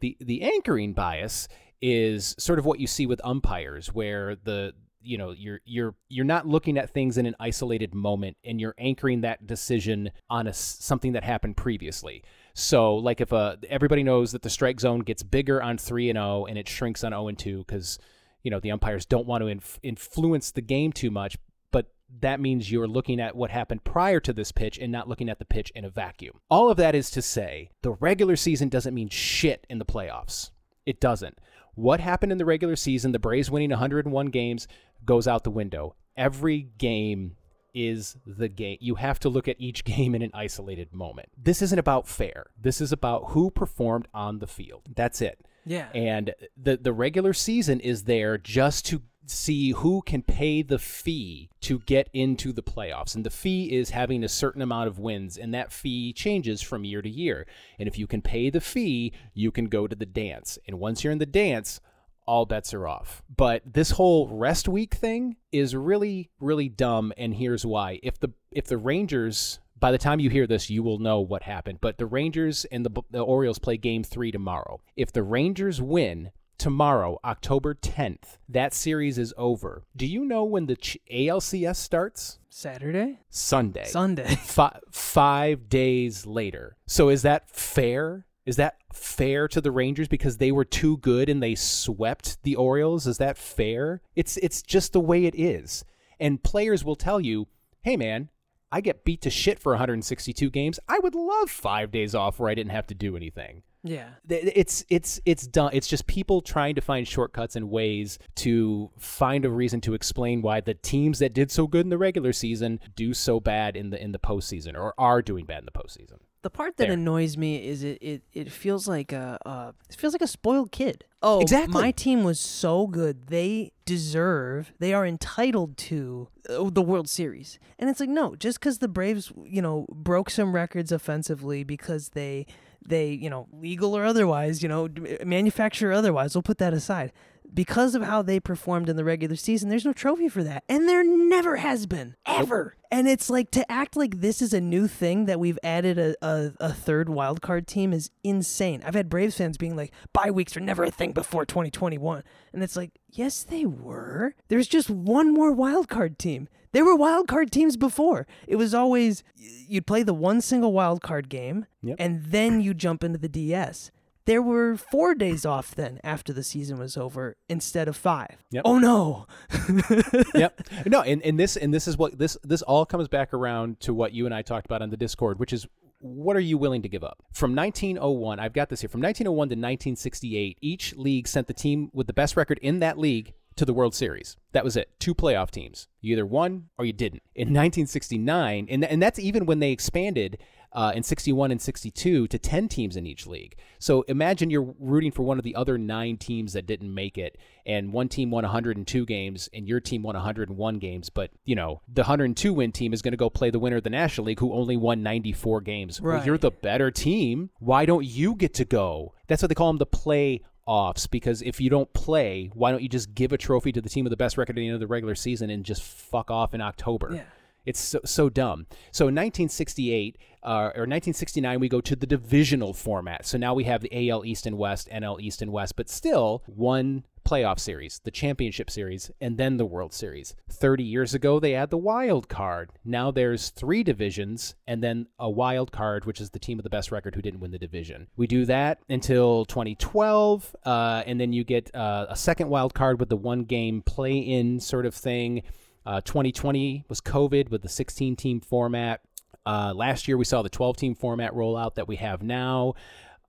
The the anchoring bias is sort of what you see with umpires where the you know you're you're you're not looking at things in an isolated moment and you're anchoring that decision on a something that happened previously. So like if a everybody knows that the strike zone gets bigger on 3 and 0 and it shrinks on 0 and 2 cuz you know the umpires don't want to inf- influence the game too much but that means you're looking at what happened prior to this pitch and not looking at the pitch in a vacuum. All of that is to say the regular season doesn't mean shit in the playoffs. It doesn't what happened in the regular season, the Braves winning 101 games, goes out the window. Every game is the game. You have to look at each game in an isolated moment. This isn't about fair. This is about who performed on the field. That's it. Yeah. And the the regular season is there just to see who can pay the fee to get into the playoffs. And the fee is having a certain amount of wins, and that fee changes from year to year. And if you can pay the fee, you can go to the dance. And once you're in the dance, all bets are off. But this whole rest week thing is really really dumb and here's why. If the if the Rangers by the time you hear this, you will know what happened. But the Rangers and the, the Orioles play game 3 tomorrow. If the Rangers win, tomorrow, October 10th, that series is over. Do you know when the Ch- ALCS starts? Saturday? Sunday. Sunday. Fi- five days later. So is that fair? Is that fair to the Rangers because they were too good and they swept the Orioles? Is that fair? It's it's just the way it is. And players will tell you, "Hey man, I get beat to shit for 162 games. I would love 5 days off where I didn't have to do anything." Yeah. It's it's it's done it's just people trying to find shortcuts and ways to find a reason to explain why the teams that did so good in the regular season do so bad in the in the postseason or are doing bad in the postseason The part that There. annoys me is it, it, it feels like a uh, it feels like a spoiled kid. Oh, Exactly. My team was so good; they deserve, they are entitled to uh, the World Series. And it's like no, just because the Braves, you know, broke some records offensively because they they you know legal or otherwise, you know, d- manufacturer or otherwise, we'll put that aside. Because of how they performed in the regular season, there's no trophy for that. And there never has been. Ever. And it's like to act like this is a new thing that we've added a, a, a third wild card team is insane. I've had Braves fans being like, bye weeks are never a thing before 2021. And it's like, yes, they were. There's just one more wild card team. There were wild card teams before. It was always you'd play the one single wild card game Yep. and then you jump into the DS. There were four days off then after the season was over instead of five. Yep. Oh no. yep no and, and this and this is what this this all comes back around to what you and i talked about on the discord which is what are you willing to give up from 1901 i've got this here from 1901 to 1968 each league sent the team with the best record in that league to the World Series. That was it. Two playoff teams. You either won or you didn't. In 1969, and, and that's even when they expanded uh, in 61 and 62 to 10 teams in each league. So imagine you're rooting for one of the other nine teams that didn't make it, and one team won 102 games and your team won 101 games. But, you know, the 102 win team is going to go play the winner of the National League who only won 94 games. Well, you're the better team. Why don't you get to go? That's what they call them the play offs because if you don't play, why don't you just give a trophy to the team with the best record at the end of the regular season and just fuck off in October? Yeah. It's so, so dumb. So in 1968 uh, or 1969, we go to the divisional format. So now we have the AL East and West, NL East and West, but still one playoff series, the championship series, and then the World Series. 30 years ago, they had the wild card. Now there's three divisions and then a wild card, which is the team with the best record who didn't win the division. We do that until 2012, uh, and then you get uh, a second wild card with the one game play in sort of thing. Uh, 2020 was COVID with the 16 team format. Uh, last year, we saw the 12 team format rollout that we have now.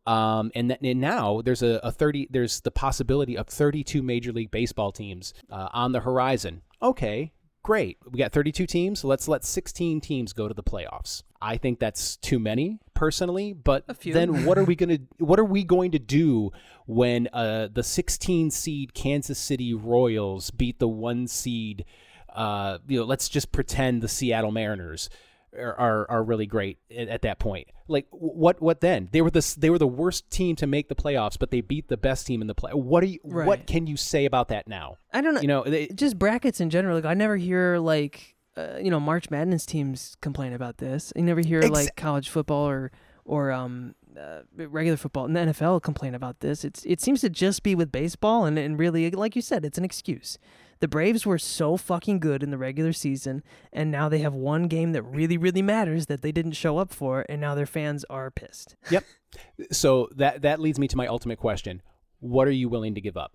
Um, and, th- and now there's a, a 30, there's the possibility of 32 Major League Baseball teams uh, on the horizon. Okay, great. We got 32 teams. Let's let 16 teams go to the playoffs. I think that's too many personally, but then what are we going to what are we going to do when uh, the 16 seed Kansas City Royals beat the 1 seed uh, you know, let's just pretend the Seattle Mariners are, are, are really great at, at, that point. Like what what then? They were the they were the worst team to make the playoffs, but they beat the best team in the play. What are you? Right. What can you say about that now? I don't know. You know, they, just brackets in general. Like I never hear like uh, you know March Madness teams complain about this. You never hear Ex- like college football or or um uh, regular football and the NFL complain about this. It's it seems to just be with baseball and and really like you said, it's an excuse. The Braves were so fucking good in the regular season, and now they have one game that really, really matters that they didn't show up for, and now their fans are pissed. Yep. So that that leads me to my ultimate question: What are you willing to give up?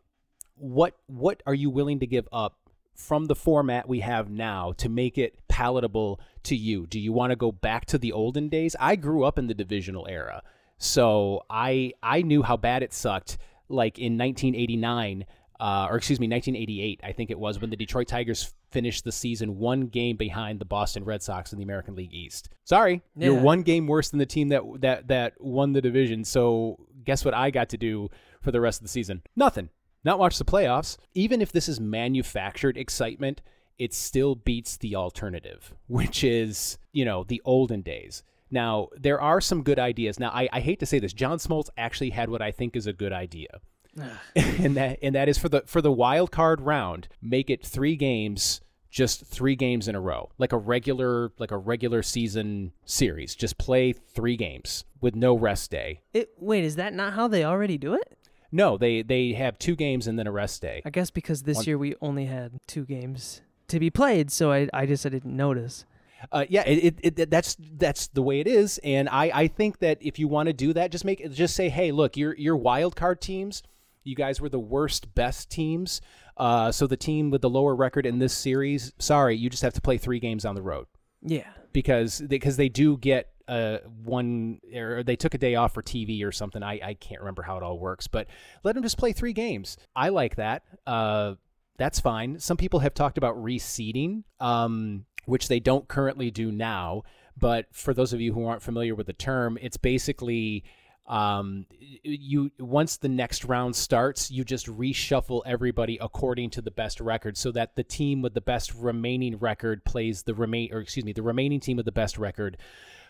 What what are you willing to give up from the format we have now to make it palatable to you? Do you want to go back to the olden days? I grew up in the divisional era, so I I knew how bad it sucked. Like in 1989 uh, or excuse me, 1988, I think it was, when the Detroit Tigers finished the season one game behind the Boston Red Sox in the American League East. Sorry, yeah. you're one game worse than the team that that that won the division. So guess what I got to do for the rest of the season? Nothing. Not watch the playoffs. Even if this is manufactured excitement, it still beats the alternative, which is you know the olden days. Now there are some good ideas. Now I, I hate to say this, John Smoltz actually had what I think is a good idea and that and that is for the for the wild card round. Make it three games, just three games in a row, like a regular like a regular season series. Just play three games with no rest day. It, wait, is that not how they already do it? No, they they have two games and then a rest day. I guess because this One, year we only had two games to be played, so I I just I didn't notice. Uh, yeah, it, it, it, that's that's the way it is, and I, I think that if you want to do that, just make just say, hey, look, your your wild card teams, you guys were the worst best teams. Uh, so the team with the lower record in this series, sorry, you just have to play three games on the road. Yeah, because because they, they do get uh, one or they took a day off for TV or something. I, I can't remember how it all works, but let them just play three games. I like that. Uh, that's fine. Some people have talked about reseeding, um, which they don't currently do now. But for those of you who aren't familiar with the term, it's basically um, you once the next round starts, you just reshuffle everybody according to the best record, so that the team with the best remaining record plays the remain, or excuse me, the remaining team with the best record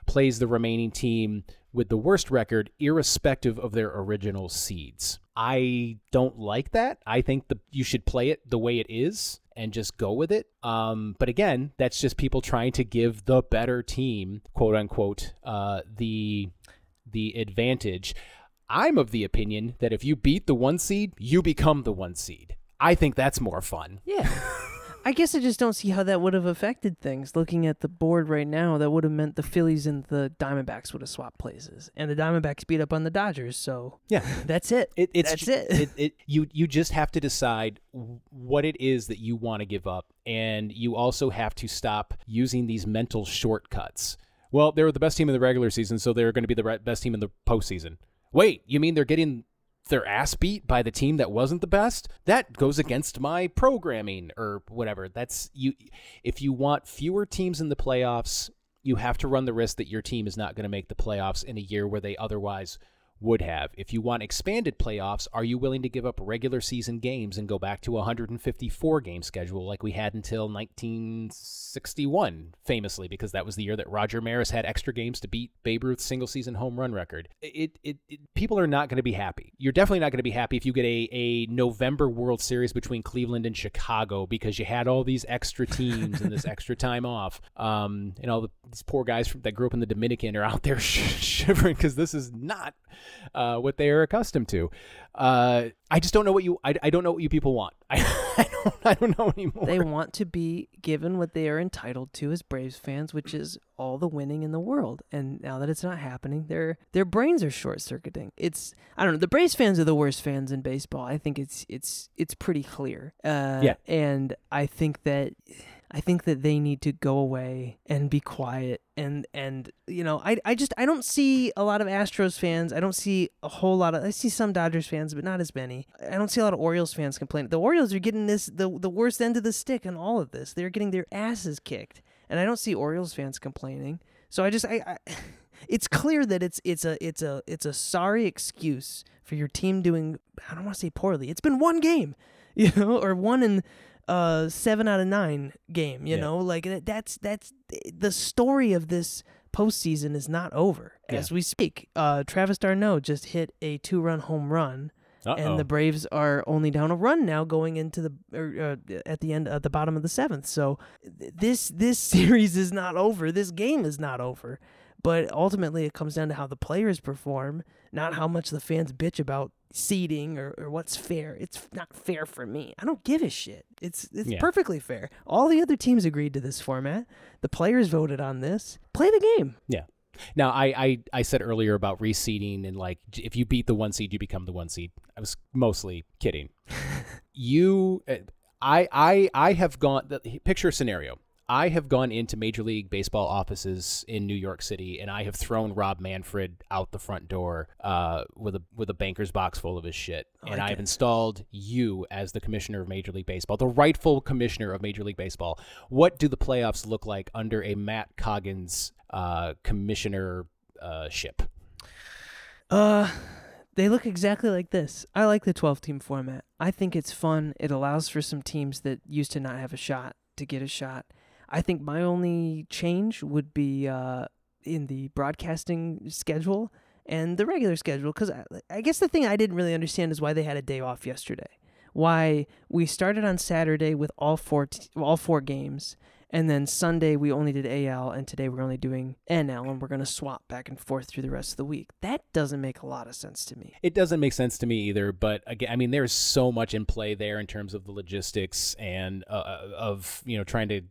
plays the remaining team with the worst record, irrespective of their original seeds. I don't like that. I think the you should play it the way it is and just go with it. Um, but again, that's just people trying to give the better team, quote unquote, uh, the the advantage. I'm of the opinion that if you beat the one seed, you become the one seed. I think that's more fun. Yeah. I guess I just don't see how that would have affected things. Looking at the board right now, that would have meant the Phillies and the Diamondbacks would have swapped places, and the Diamondbacks beat up on the Dodgers. So yeah, that's it. it it's that's it. it, it. You you just have to decide what it is that you want to give up, and you also have to stop using these mental shortcuts well, they were the best team in the regular season, so they're going to be the best team in the postseason. Wait, you mean they're getting their ass beat by the team that wasn't the best? That goes against my programming or whatever. That's you. If you want fewer teams in the playoffs, you have to run the risk that your team is not going to make the playoffs in a year where they otherwise would have. If you want expanded playoffs, are you willing to give up regular season games and go back to a 154 game schedule like we had until 1961, famously, because that was the year that Roger Maris had extra games to beat Babe Ruth's single season home run record? It, it, it people are not going to be happy. You're definitely not going to be happy if you get a, a November World Series between Cleveland and Chicago because you had all these extra teams and this extra time off. Um, and all the, these poor guys from, that grew up in the Dominican are out there shivering because this is not uh, what they are accustomed to. Uh, I just don't know what you. I, I don't know what you people want. I, I don't. I don't know anymore. They want to be given what they are entitled to as Braves fans, which is all the winning in the world. And now that it's not happening, their their brains are short circuiting. It's I don't know. The Braves fans are the worst fans in baseball. I think it's it's it's pretty clear. Uh, Yeah. And I think that. I think that they need to go away and be quiet and and you know I I just I don't see a lot of Astros fans. I don't see a whole lot of I see some Dodgers fans, but not as many. I don't see a lot of Orioles fans complaining. The Orioles are getting this the the worst end of the stick in all of this. They're getting their asses kicked, and I don't see Orioles fans complaining. So I just I, I it's clear that it's it's a it's a it's a sorry excuse for your team doing I don't want to say poorly. It's been one game, you know, or one in uh seven out of nine game. You Yeah. know, like that's that's the story of this postseason is not over as we speak. Uh, Travis d'Arnaud just hit a two run home run. Uh-oh. And the Braves are only down a run now, going into the er, uh, at the end at the bottom of the seventh. So th- this this series is not over. This game is not over. But ultimately, it comes down to how the players perform, not how much the fans bitch about seeding or, or what's fair. It's not fair for me. I don't give a shit. It's it's Yeah. perfectly fair. All the other teams agreed to this format. The players voted on this. Play the game. Yeah. Now, I, I, I said earlier about reseeding and like if you beat the one seed, you become the one seed. I was mostly kidding. you, uh, I, I, I have gone. The, picture a scenario. I have gone into Major League Baseball offices in New York City, and I have thrown Rob Manfred out the front door uh, with a with a banker's box full of his shit, and I I have installed you as the commissioner of Major League Baseball, the rightful commissioner of Major League Baseball. What do the playoffs look like under a Matt Coggins uh, commissioner uh, ship? Uh, they look exactly like this. I like the 12 team format. I think it's fun. It allows for some teams that used to not have a shot to get a shot. I think my only change would be uh, in the broadcasting schedule and the regular schedule because I, I guess the thing I didn't really understand is why they had a day off yesterday. Why we started on Saturday with all four t- all four games, and then Sunday we only did AL, and today we're only doing NL, and we're gonna swap back and forth through the rest of the week. That doesn't make a lot of sense to me. It doesn't make sense to me either, but again, I mean, there's so much in play there in terms of the logistics and uh, of you know trying to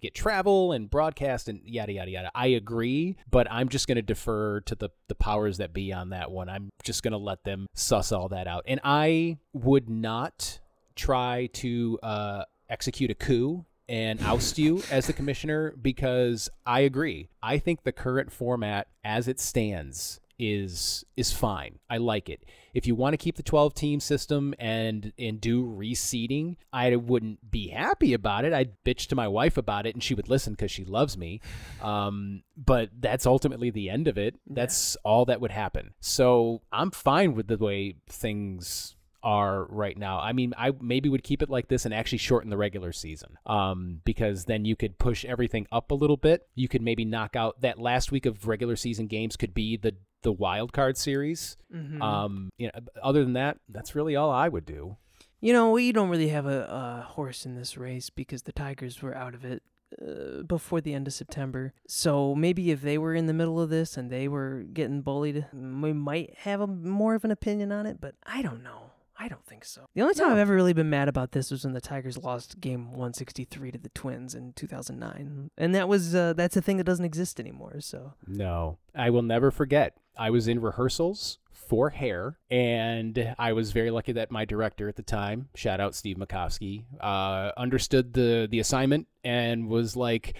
get travel and broadcast and yada yada yada. I agree, but I'm just going to defer to the the powers that be on that one. I'm just going to let them suss all that out, and I would not try to uh, execute a coup and oust you as the commissioner because I agree. I think the current format as it stands is is fine. I like it. If you want to keep the 12 team system and and do reseeding, I wouldn't be happy about it. I'd bitch to my wife about it and she would listen cuz she loves me. Um, but that's ultimately the end of it. That's all that would happen. So, I'm fine with the way things are right now. I mean, I maybe would keep it like this and actually shorten the regular season. Um, because then you could push everything up a little bit. You could maybe knock out that last week of regular season games could be the the wild card series. Mm-hmm. Um, you know, other than that, that's really all I would do. You know, we don't really have a, a horse in this race because the Tigers were out of it uh, before the end of September. So maybe if they were in the middle of this and they were getting bullied, we might have a more of an opinion on it. But I don't know. I don't think so. The only time No. I've ever really been mad about this was when the Tigers lost Game 163 to the Twins in 2009, and that was uh, that's a thing that doesn't exist anymore. So No, I will never forget. I was in rehearsals for Hair, and I was very lucky that my director at the time, shout out Steve Makovsky, uh, understood the the assignment and was like,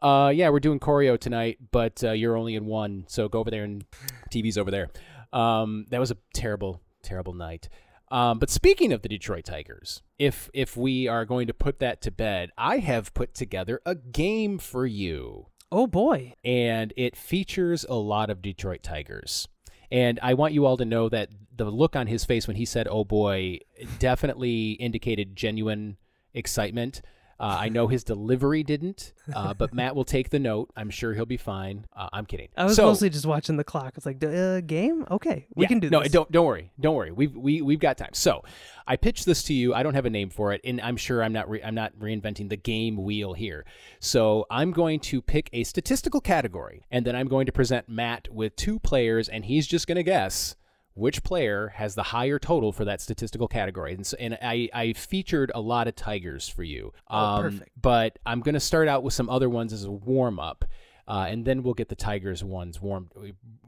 uh, "Yeah, we're doing choreo tonight, but uh, you're only in one, so go over there and TV's over there." Um, that was a terrible, terrible night. Um, but speaking of the Detroit Tigers, if if we are going to put that to bed, I have put together a game for you oh boy, and it features a lot of Detroit Tigers. And I want you all to know that the look on his face when he said, oh boy, definitely indicated genuine excitement. Uh, I know his delivery didn't, uh, but Matt will take the note. I'm sure he'll be fine. Uh, I'm kidding. I was So- mostly just watching the clock. It's like, uh, game? Okay, we yeah, can do this. no, this. don't don't worry, don't worry. We've we we've got time. So, I pitched this to you. I don't have a name for it, and I'm sure I'm not re- I'm not reinventing the game wheel here. So I'm going to pick a statistical category, and then I'm going to present Matt with two players, and he's just going to guess which player has the higher total for that statistical category. And, so, and I, I featured a lot of Tigers for you. Oh, perfect. But I'm going to start out with some other ones as a warm up. Uh, and then we'll get the Tigers ones warmed,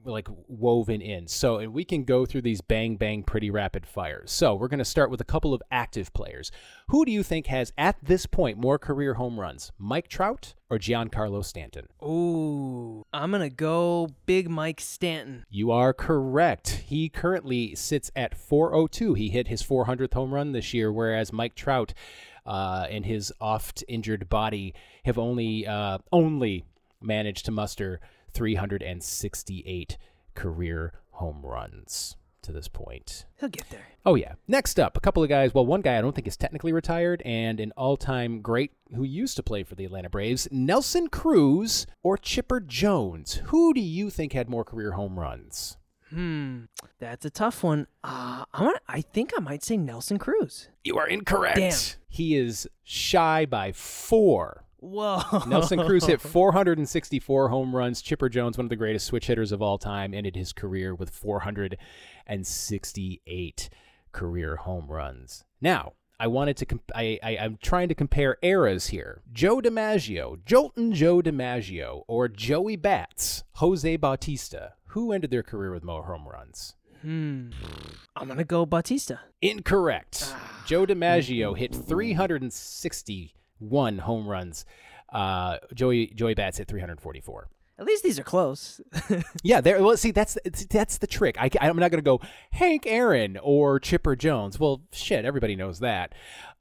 like woven in. So, and we can go through these bang bang pretty rapid fires. So, we're going to start with a couple of active players. Who do you think has at this point more career home runs, Mike Trout or Giancarlo Stanton? Ooh, I'm gonna go Big Mike Stanton. You are correct. He currently sits at 402. He hit his 400th home run this year, whereas Mike Trout uh, and his oft injured body have only uh, only managed to muster 368 career home runs to this point. He'll get there. Oh yeah. Next up, a couple of guys. Well, one guy I don't think is technically retired, and an all-time great who used to play for the Atlanta Braves, Nelson Cruz or Chipper Jones. Who do you think had more career home runs? Hmm, that's a tough one. Uh, I'm gonna, I think I might say Nelson Cruz. You are incorrect. Damn. He is shy by four. Whoa. Nelson Cruz hit 464 home runs. Chipper Jones, one of the greatest switch hitters of all time, ended his career with 468 career home runs. Now, I wanted to. Comp- I, I I'm trying to compare eras here. Joe DiMaggio, Joltin' Joe DiMaggio, or Joey Bats, Jose Bautista. Who ended their career with more home runs? Hmm. I'm gonna go Bautista. Incorrect. Joe DiMaggio hit 361 home runs. Uh, Joey Joey Bats hit 344. At least these are close. Yeah, there. Well, see, that's that's the trick. I, am not going to go Hank Aaron or Chipper Jones. Well, shit, everybody knows that.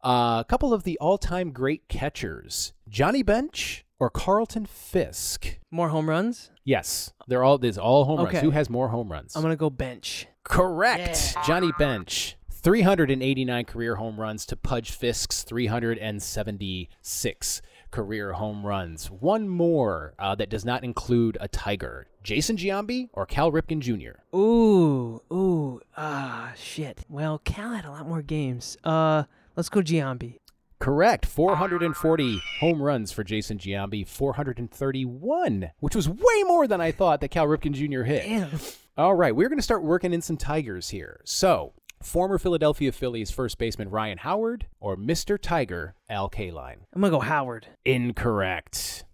Uh, a couple of the all-time great catchers: Johnny Bench or Carlton Fisk. More home runs. Yes, they're all. There's all home runs. Who has more home runs? I'm gonna go bench. Correct. Johnny Bench. 389 career home runs to Pudge Fisk's 376 career home runs. One more uh, that does not include a Tiger. Jason Giambi or Cal Ripken Jr. Ooh, ooh, ah, shit. Well, Cal had a lot more games. Uh, let's go Giambi. Correct. 440 home runs for Jason Giambi. 431, which was way more than I thought that Cal Ripken Jr. hit. Damn. All right, we're going to start working in some Tigers here. So, former Philadelphia Phillies first baseman Ryan Howard or Mr. Tiger Al Kaline? I'm gonna go Howard. Incorrect.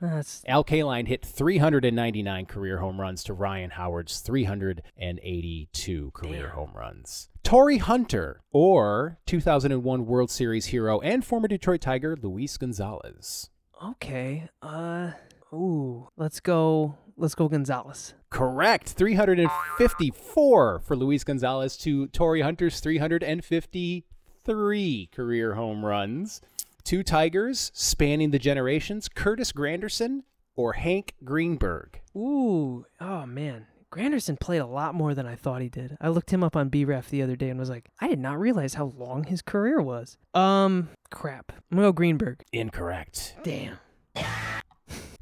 That's Al Kaline hit 399 career home runs to Ryan Howard's 382 career home runs. Torii Hunter or 2001 World Series hero and former Detroit Tiger Luis Gonzalez. okay. Uh, ooh, let's go. Let's go Gonzalez. Correct. 354 for Luis Gonzalez to Torii Hunter's 353 career home runs. Two Tigers spanning the generations Curtis Granderson or Hank Greenberg. Ooh, oh man. Granderson played a lot more than I thought he did. I looked him up on BREF the other day and was like, I did not realize how long his career was. Um, crap. I'm gonna go Greenberg. Incorrect. Damn.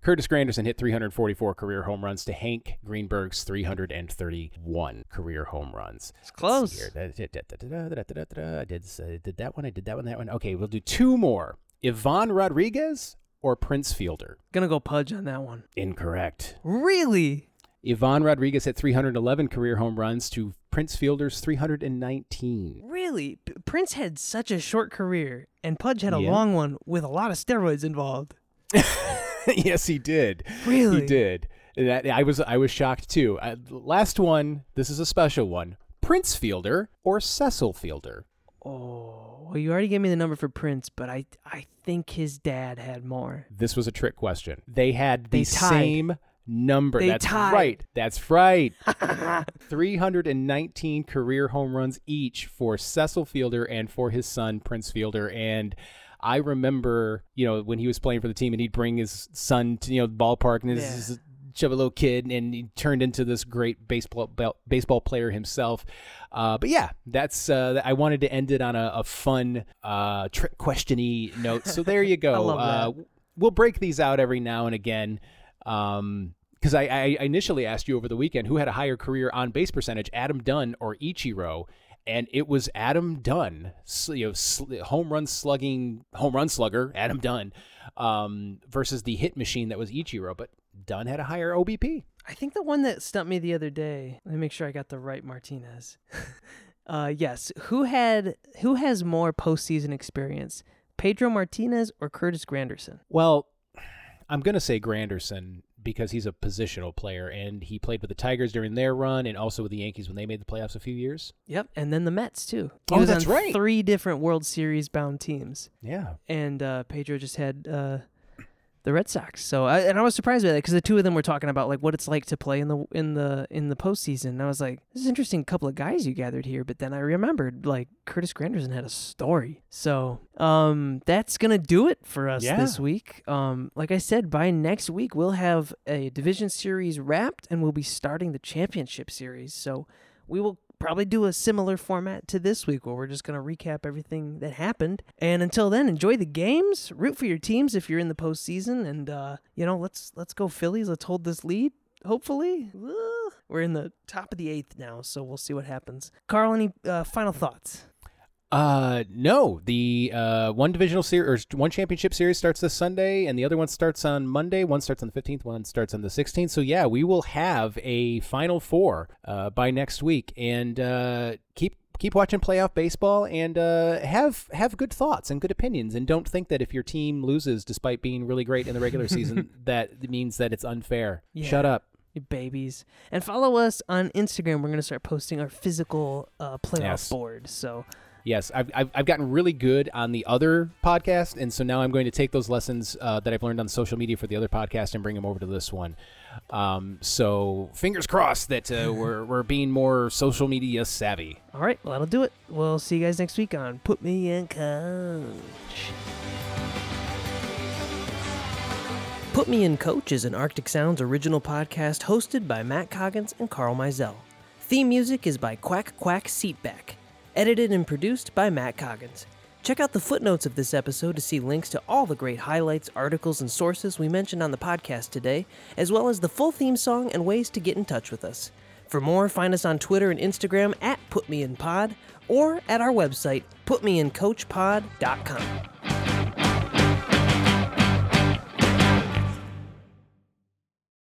Curtis Granderson hit 344 career home runs to Hank Greenberg's 331 career home runs. It's close. Let's see here. I did, I did that one. I did that one. That one. Okay, we'll do two more. Ivan Rodriguez or Prince Fielder? Gonna go Pudge on that one. Incorrect. Really? Ivan Rodriguez hit 311 career home runs to Prince Fielder's 319. Really? P- Prince had such a short career, and Pudge had a Yeah. long one with a lot of steroids involved. yes, he did. Really? He did. That I was I was shocked too. Uh, last one. This is a special one. Prince Fielder or Cecil Fielder? Oh, well, you already gave me the number for Prince, but I I think his dad had more. This was a trick question. They had the They same number. They That's tied. right. That's right. 319 career home runs each for Cecil Fielder and for his son Prince Fielder and I remember, you know, when he was playing for the team and he'd bring his son to, you know, the ballpark and his, Yeah. chubby little kid, and he turned into this great baseball baseball player himself. Uh, but yeah, that's uh, I wanted to end it on a, a fun uh, trick questiony note. So there you go. I love Uh, we'll break these out every now and again. Um, because I, I initially asked you over the weekend who had a higher career on base percentage, Adam Dunn or Ichiro, and it was Adam Dunn, you know, sl- home run slugging, home run slugger, Adam Dunn, um, versus the hit machine that was Ichiro. But Dunn had a higher OBP. I think the one that stumped me the other day. Let me make sure I got the right Martinez. uh, yes, who had who has more postseason experience, Pedro Martinez or Curtis Granderson? Well, I'm going to say Granderson because he's a positional player and he played with the Tigers during their run and also with the Yankees when they made the playoffs a few years. Yep, and then the Mets too. He Oh, that's right. Three different World Series bound teams, Yeah. and uh, Pedro just had uh, the Red Sox. So, I, and I was surprised by that because the two of them were talking about like what it's like to play in the in the in the postseason. And I was like, this is an interesting couple of guys you gathered here. But then I remembered like Curtis Granderson had a story. So, um, that's gonna do it for us Yeah. this week. Um, like I said, by next week we'll have a division series wrapped, and we'll be starting the championship series. So, we will probably do a similar format to this week where we're just going to recap everything that happened. And until then, enjoy the games, root for your teams if you're in the postseason, and uh, you know, let's let's go Phillies. Let's hold this lead. Hopefully, we're in the top of the eighth now, so we'll see what happens. Carl, any uh, final thoughts? Uh, no. The uh one divisional series or one championship series starts this Sunday, and the other one starts on Monday. One starts on the fifteenth, one starts on the sixteenth. So yeah, we will have a final four uh by next week, and uh keep keep watching playoff baseball and uh have have good thoughts and good opinions, and don't think that if your team loses despite being really great in the regular season that means that it's unfair. Yeah. Shut up. You babies, and follow us on Instagram. We're gonna start posting our physical uh, playoff Yes. board. So Yes, I've, I've, I've gotten really good on the other podcast, and so now I'm going to take those lessons uh, that I've learned on social media for the other podcast and bring them over to this one. Um, so fingers crossed that uh, we're, we're being more social media savvy. All right, well, that'll do it. We'll see you guys next week on Put Me in Coach. Put Me in Coach is an Arctic Sounds original podcast hosted by Matt Coggins and Carl Mizell. Theme music is by Quack Quack Seatback. Edited and produced by Matt Coggins. Check out the footnotes of this episode to see links to all the great highlights, articles, and sources we mentioned on the podcast today, as well as the full theme song and ways to get in touch with us. For more, find us on Twitter and Instagram at PutMeInPod or at our website, putmeincoachpod.com.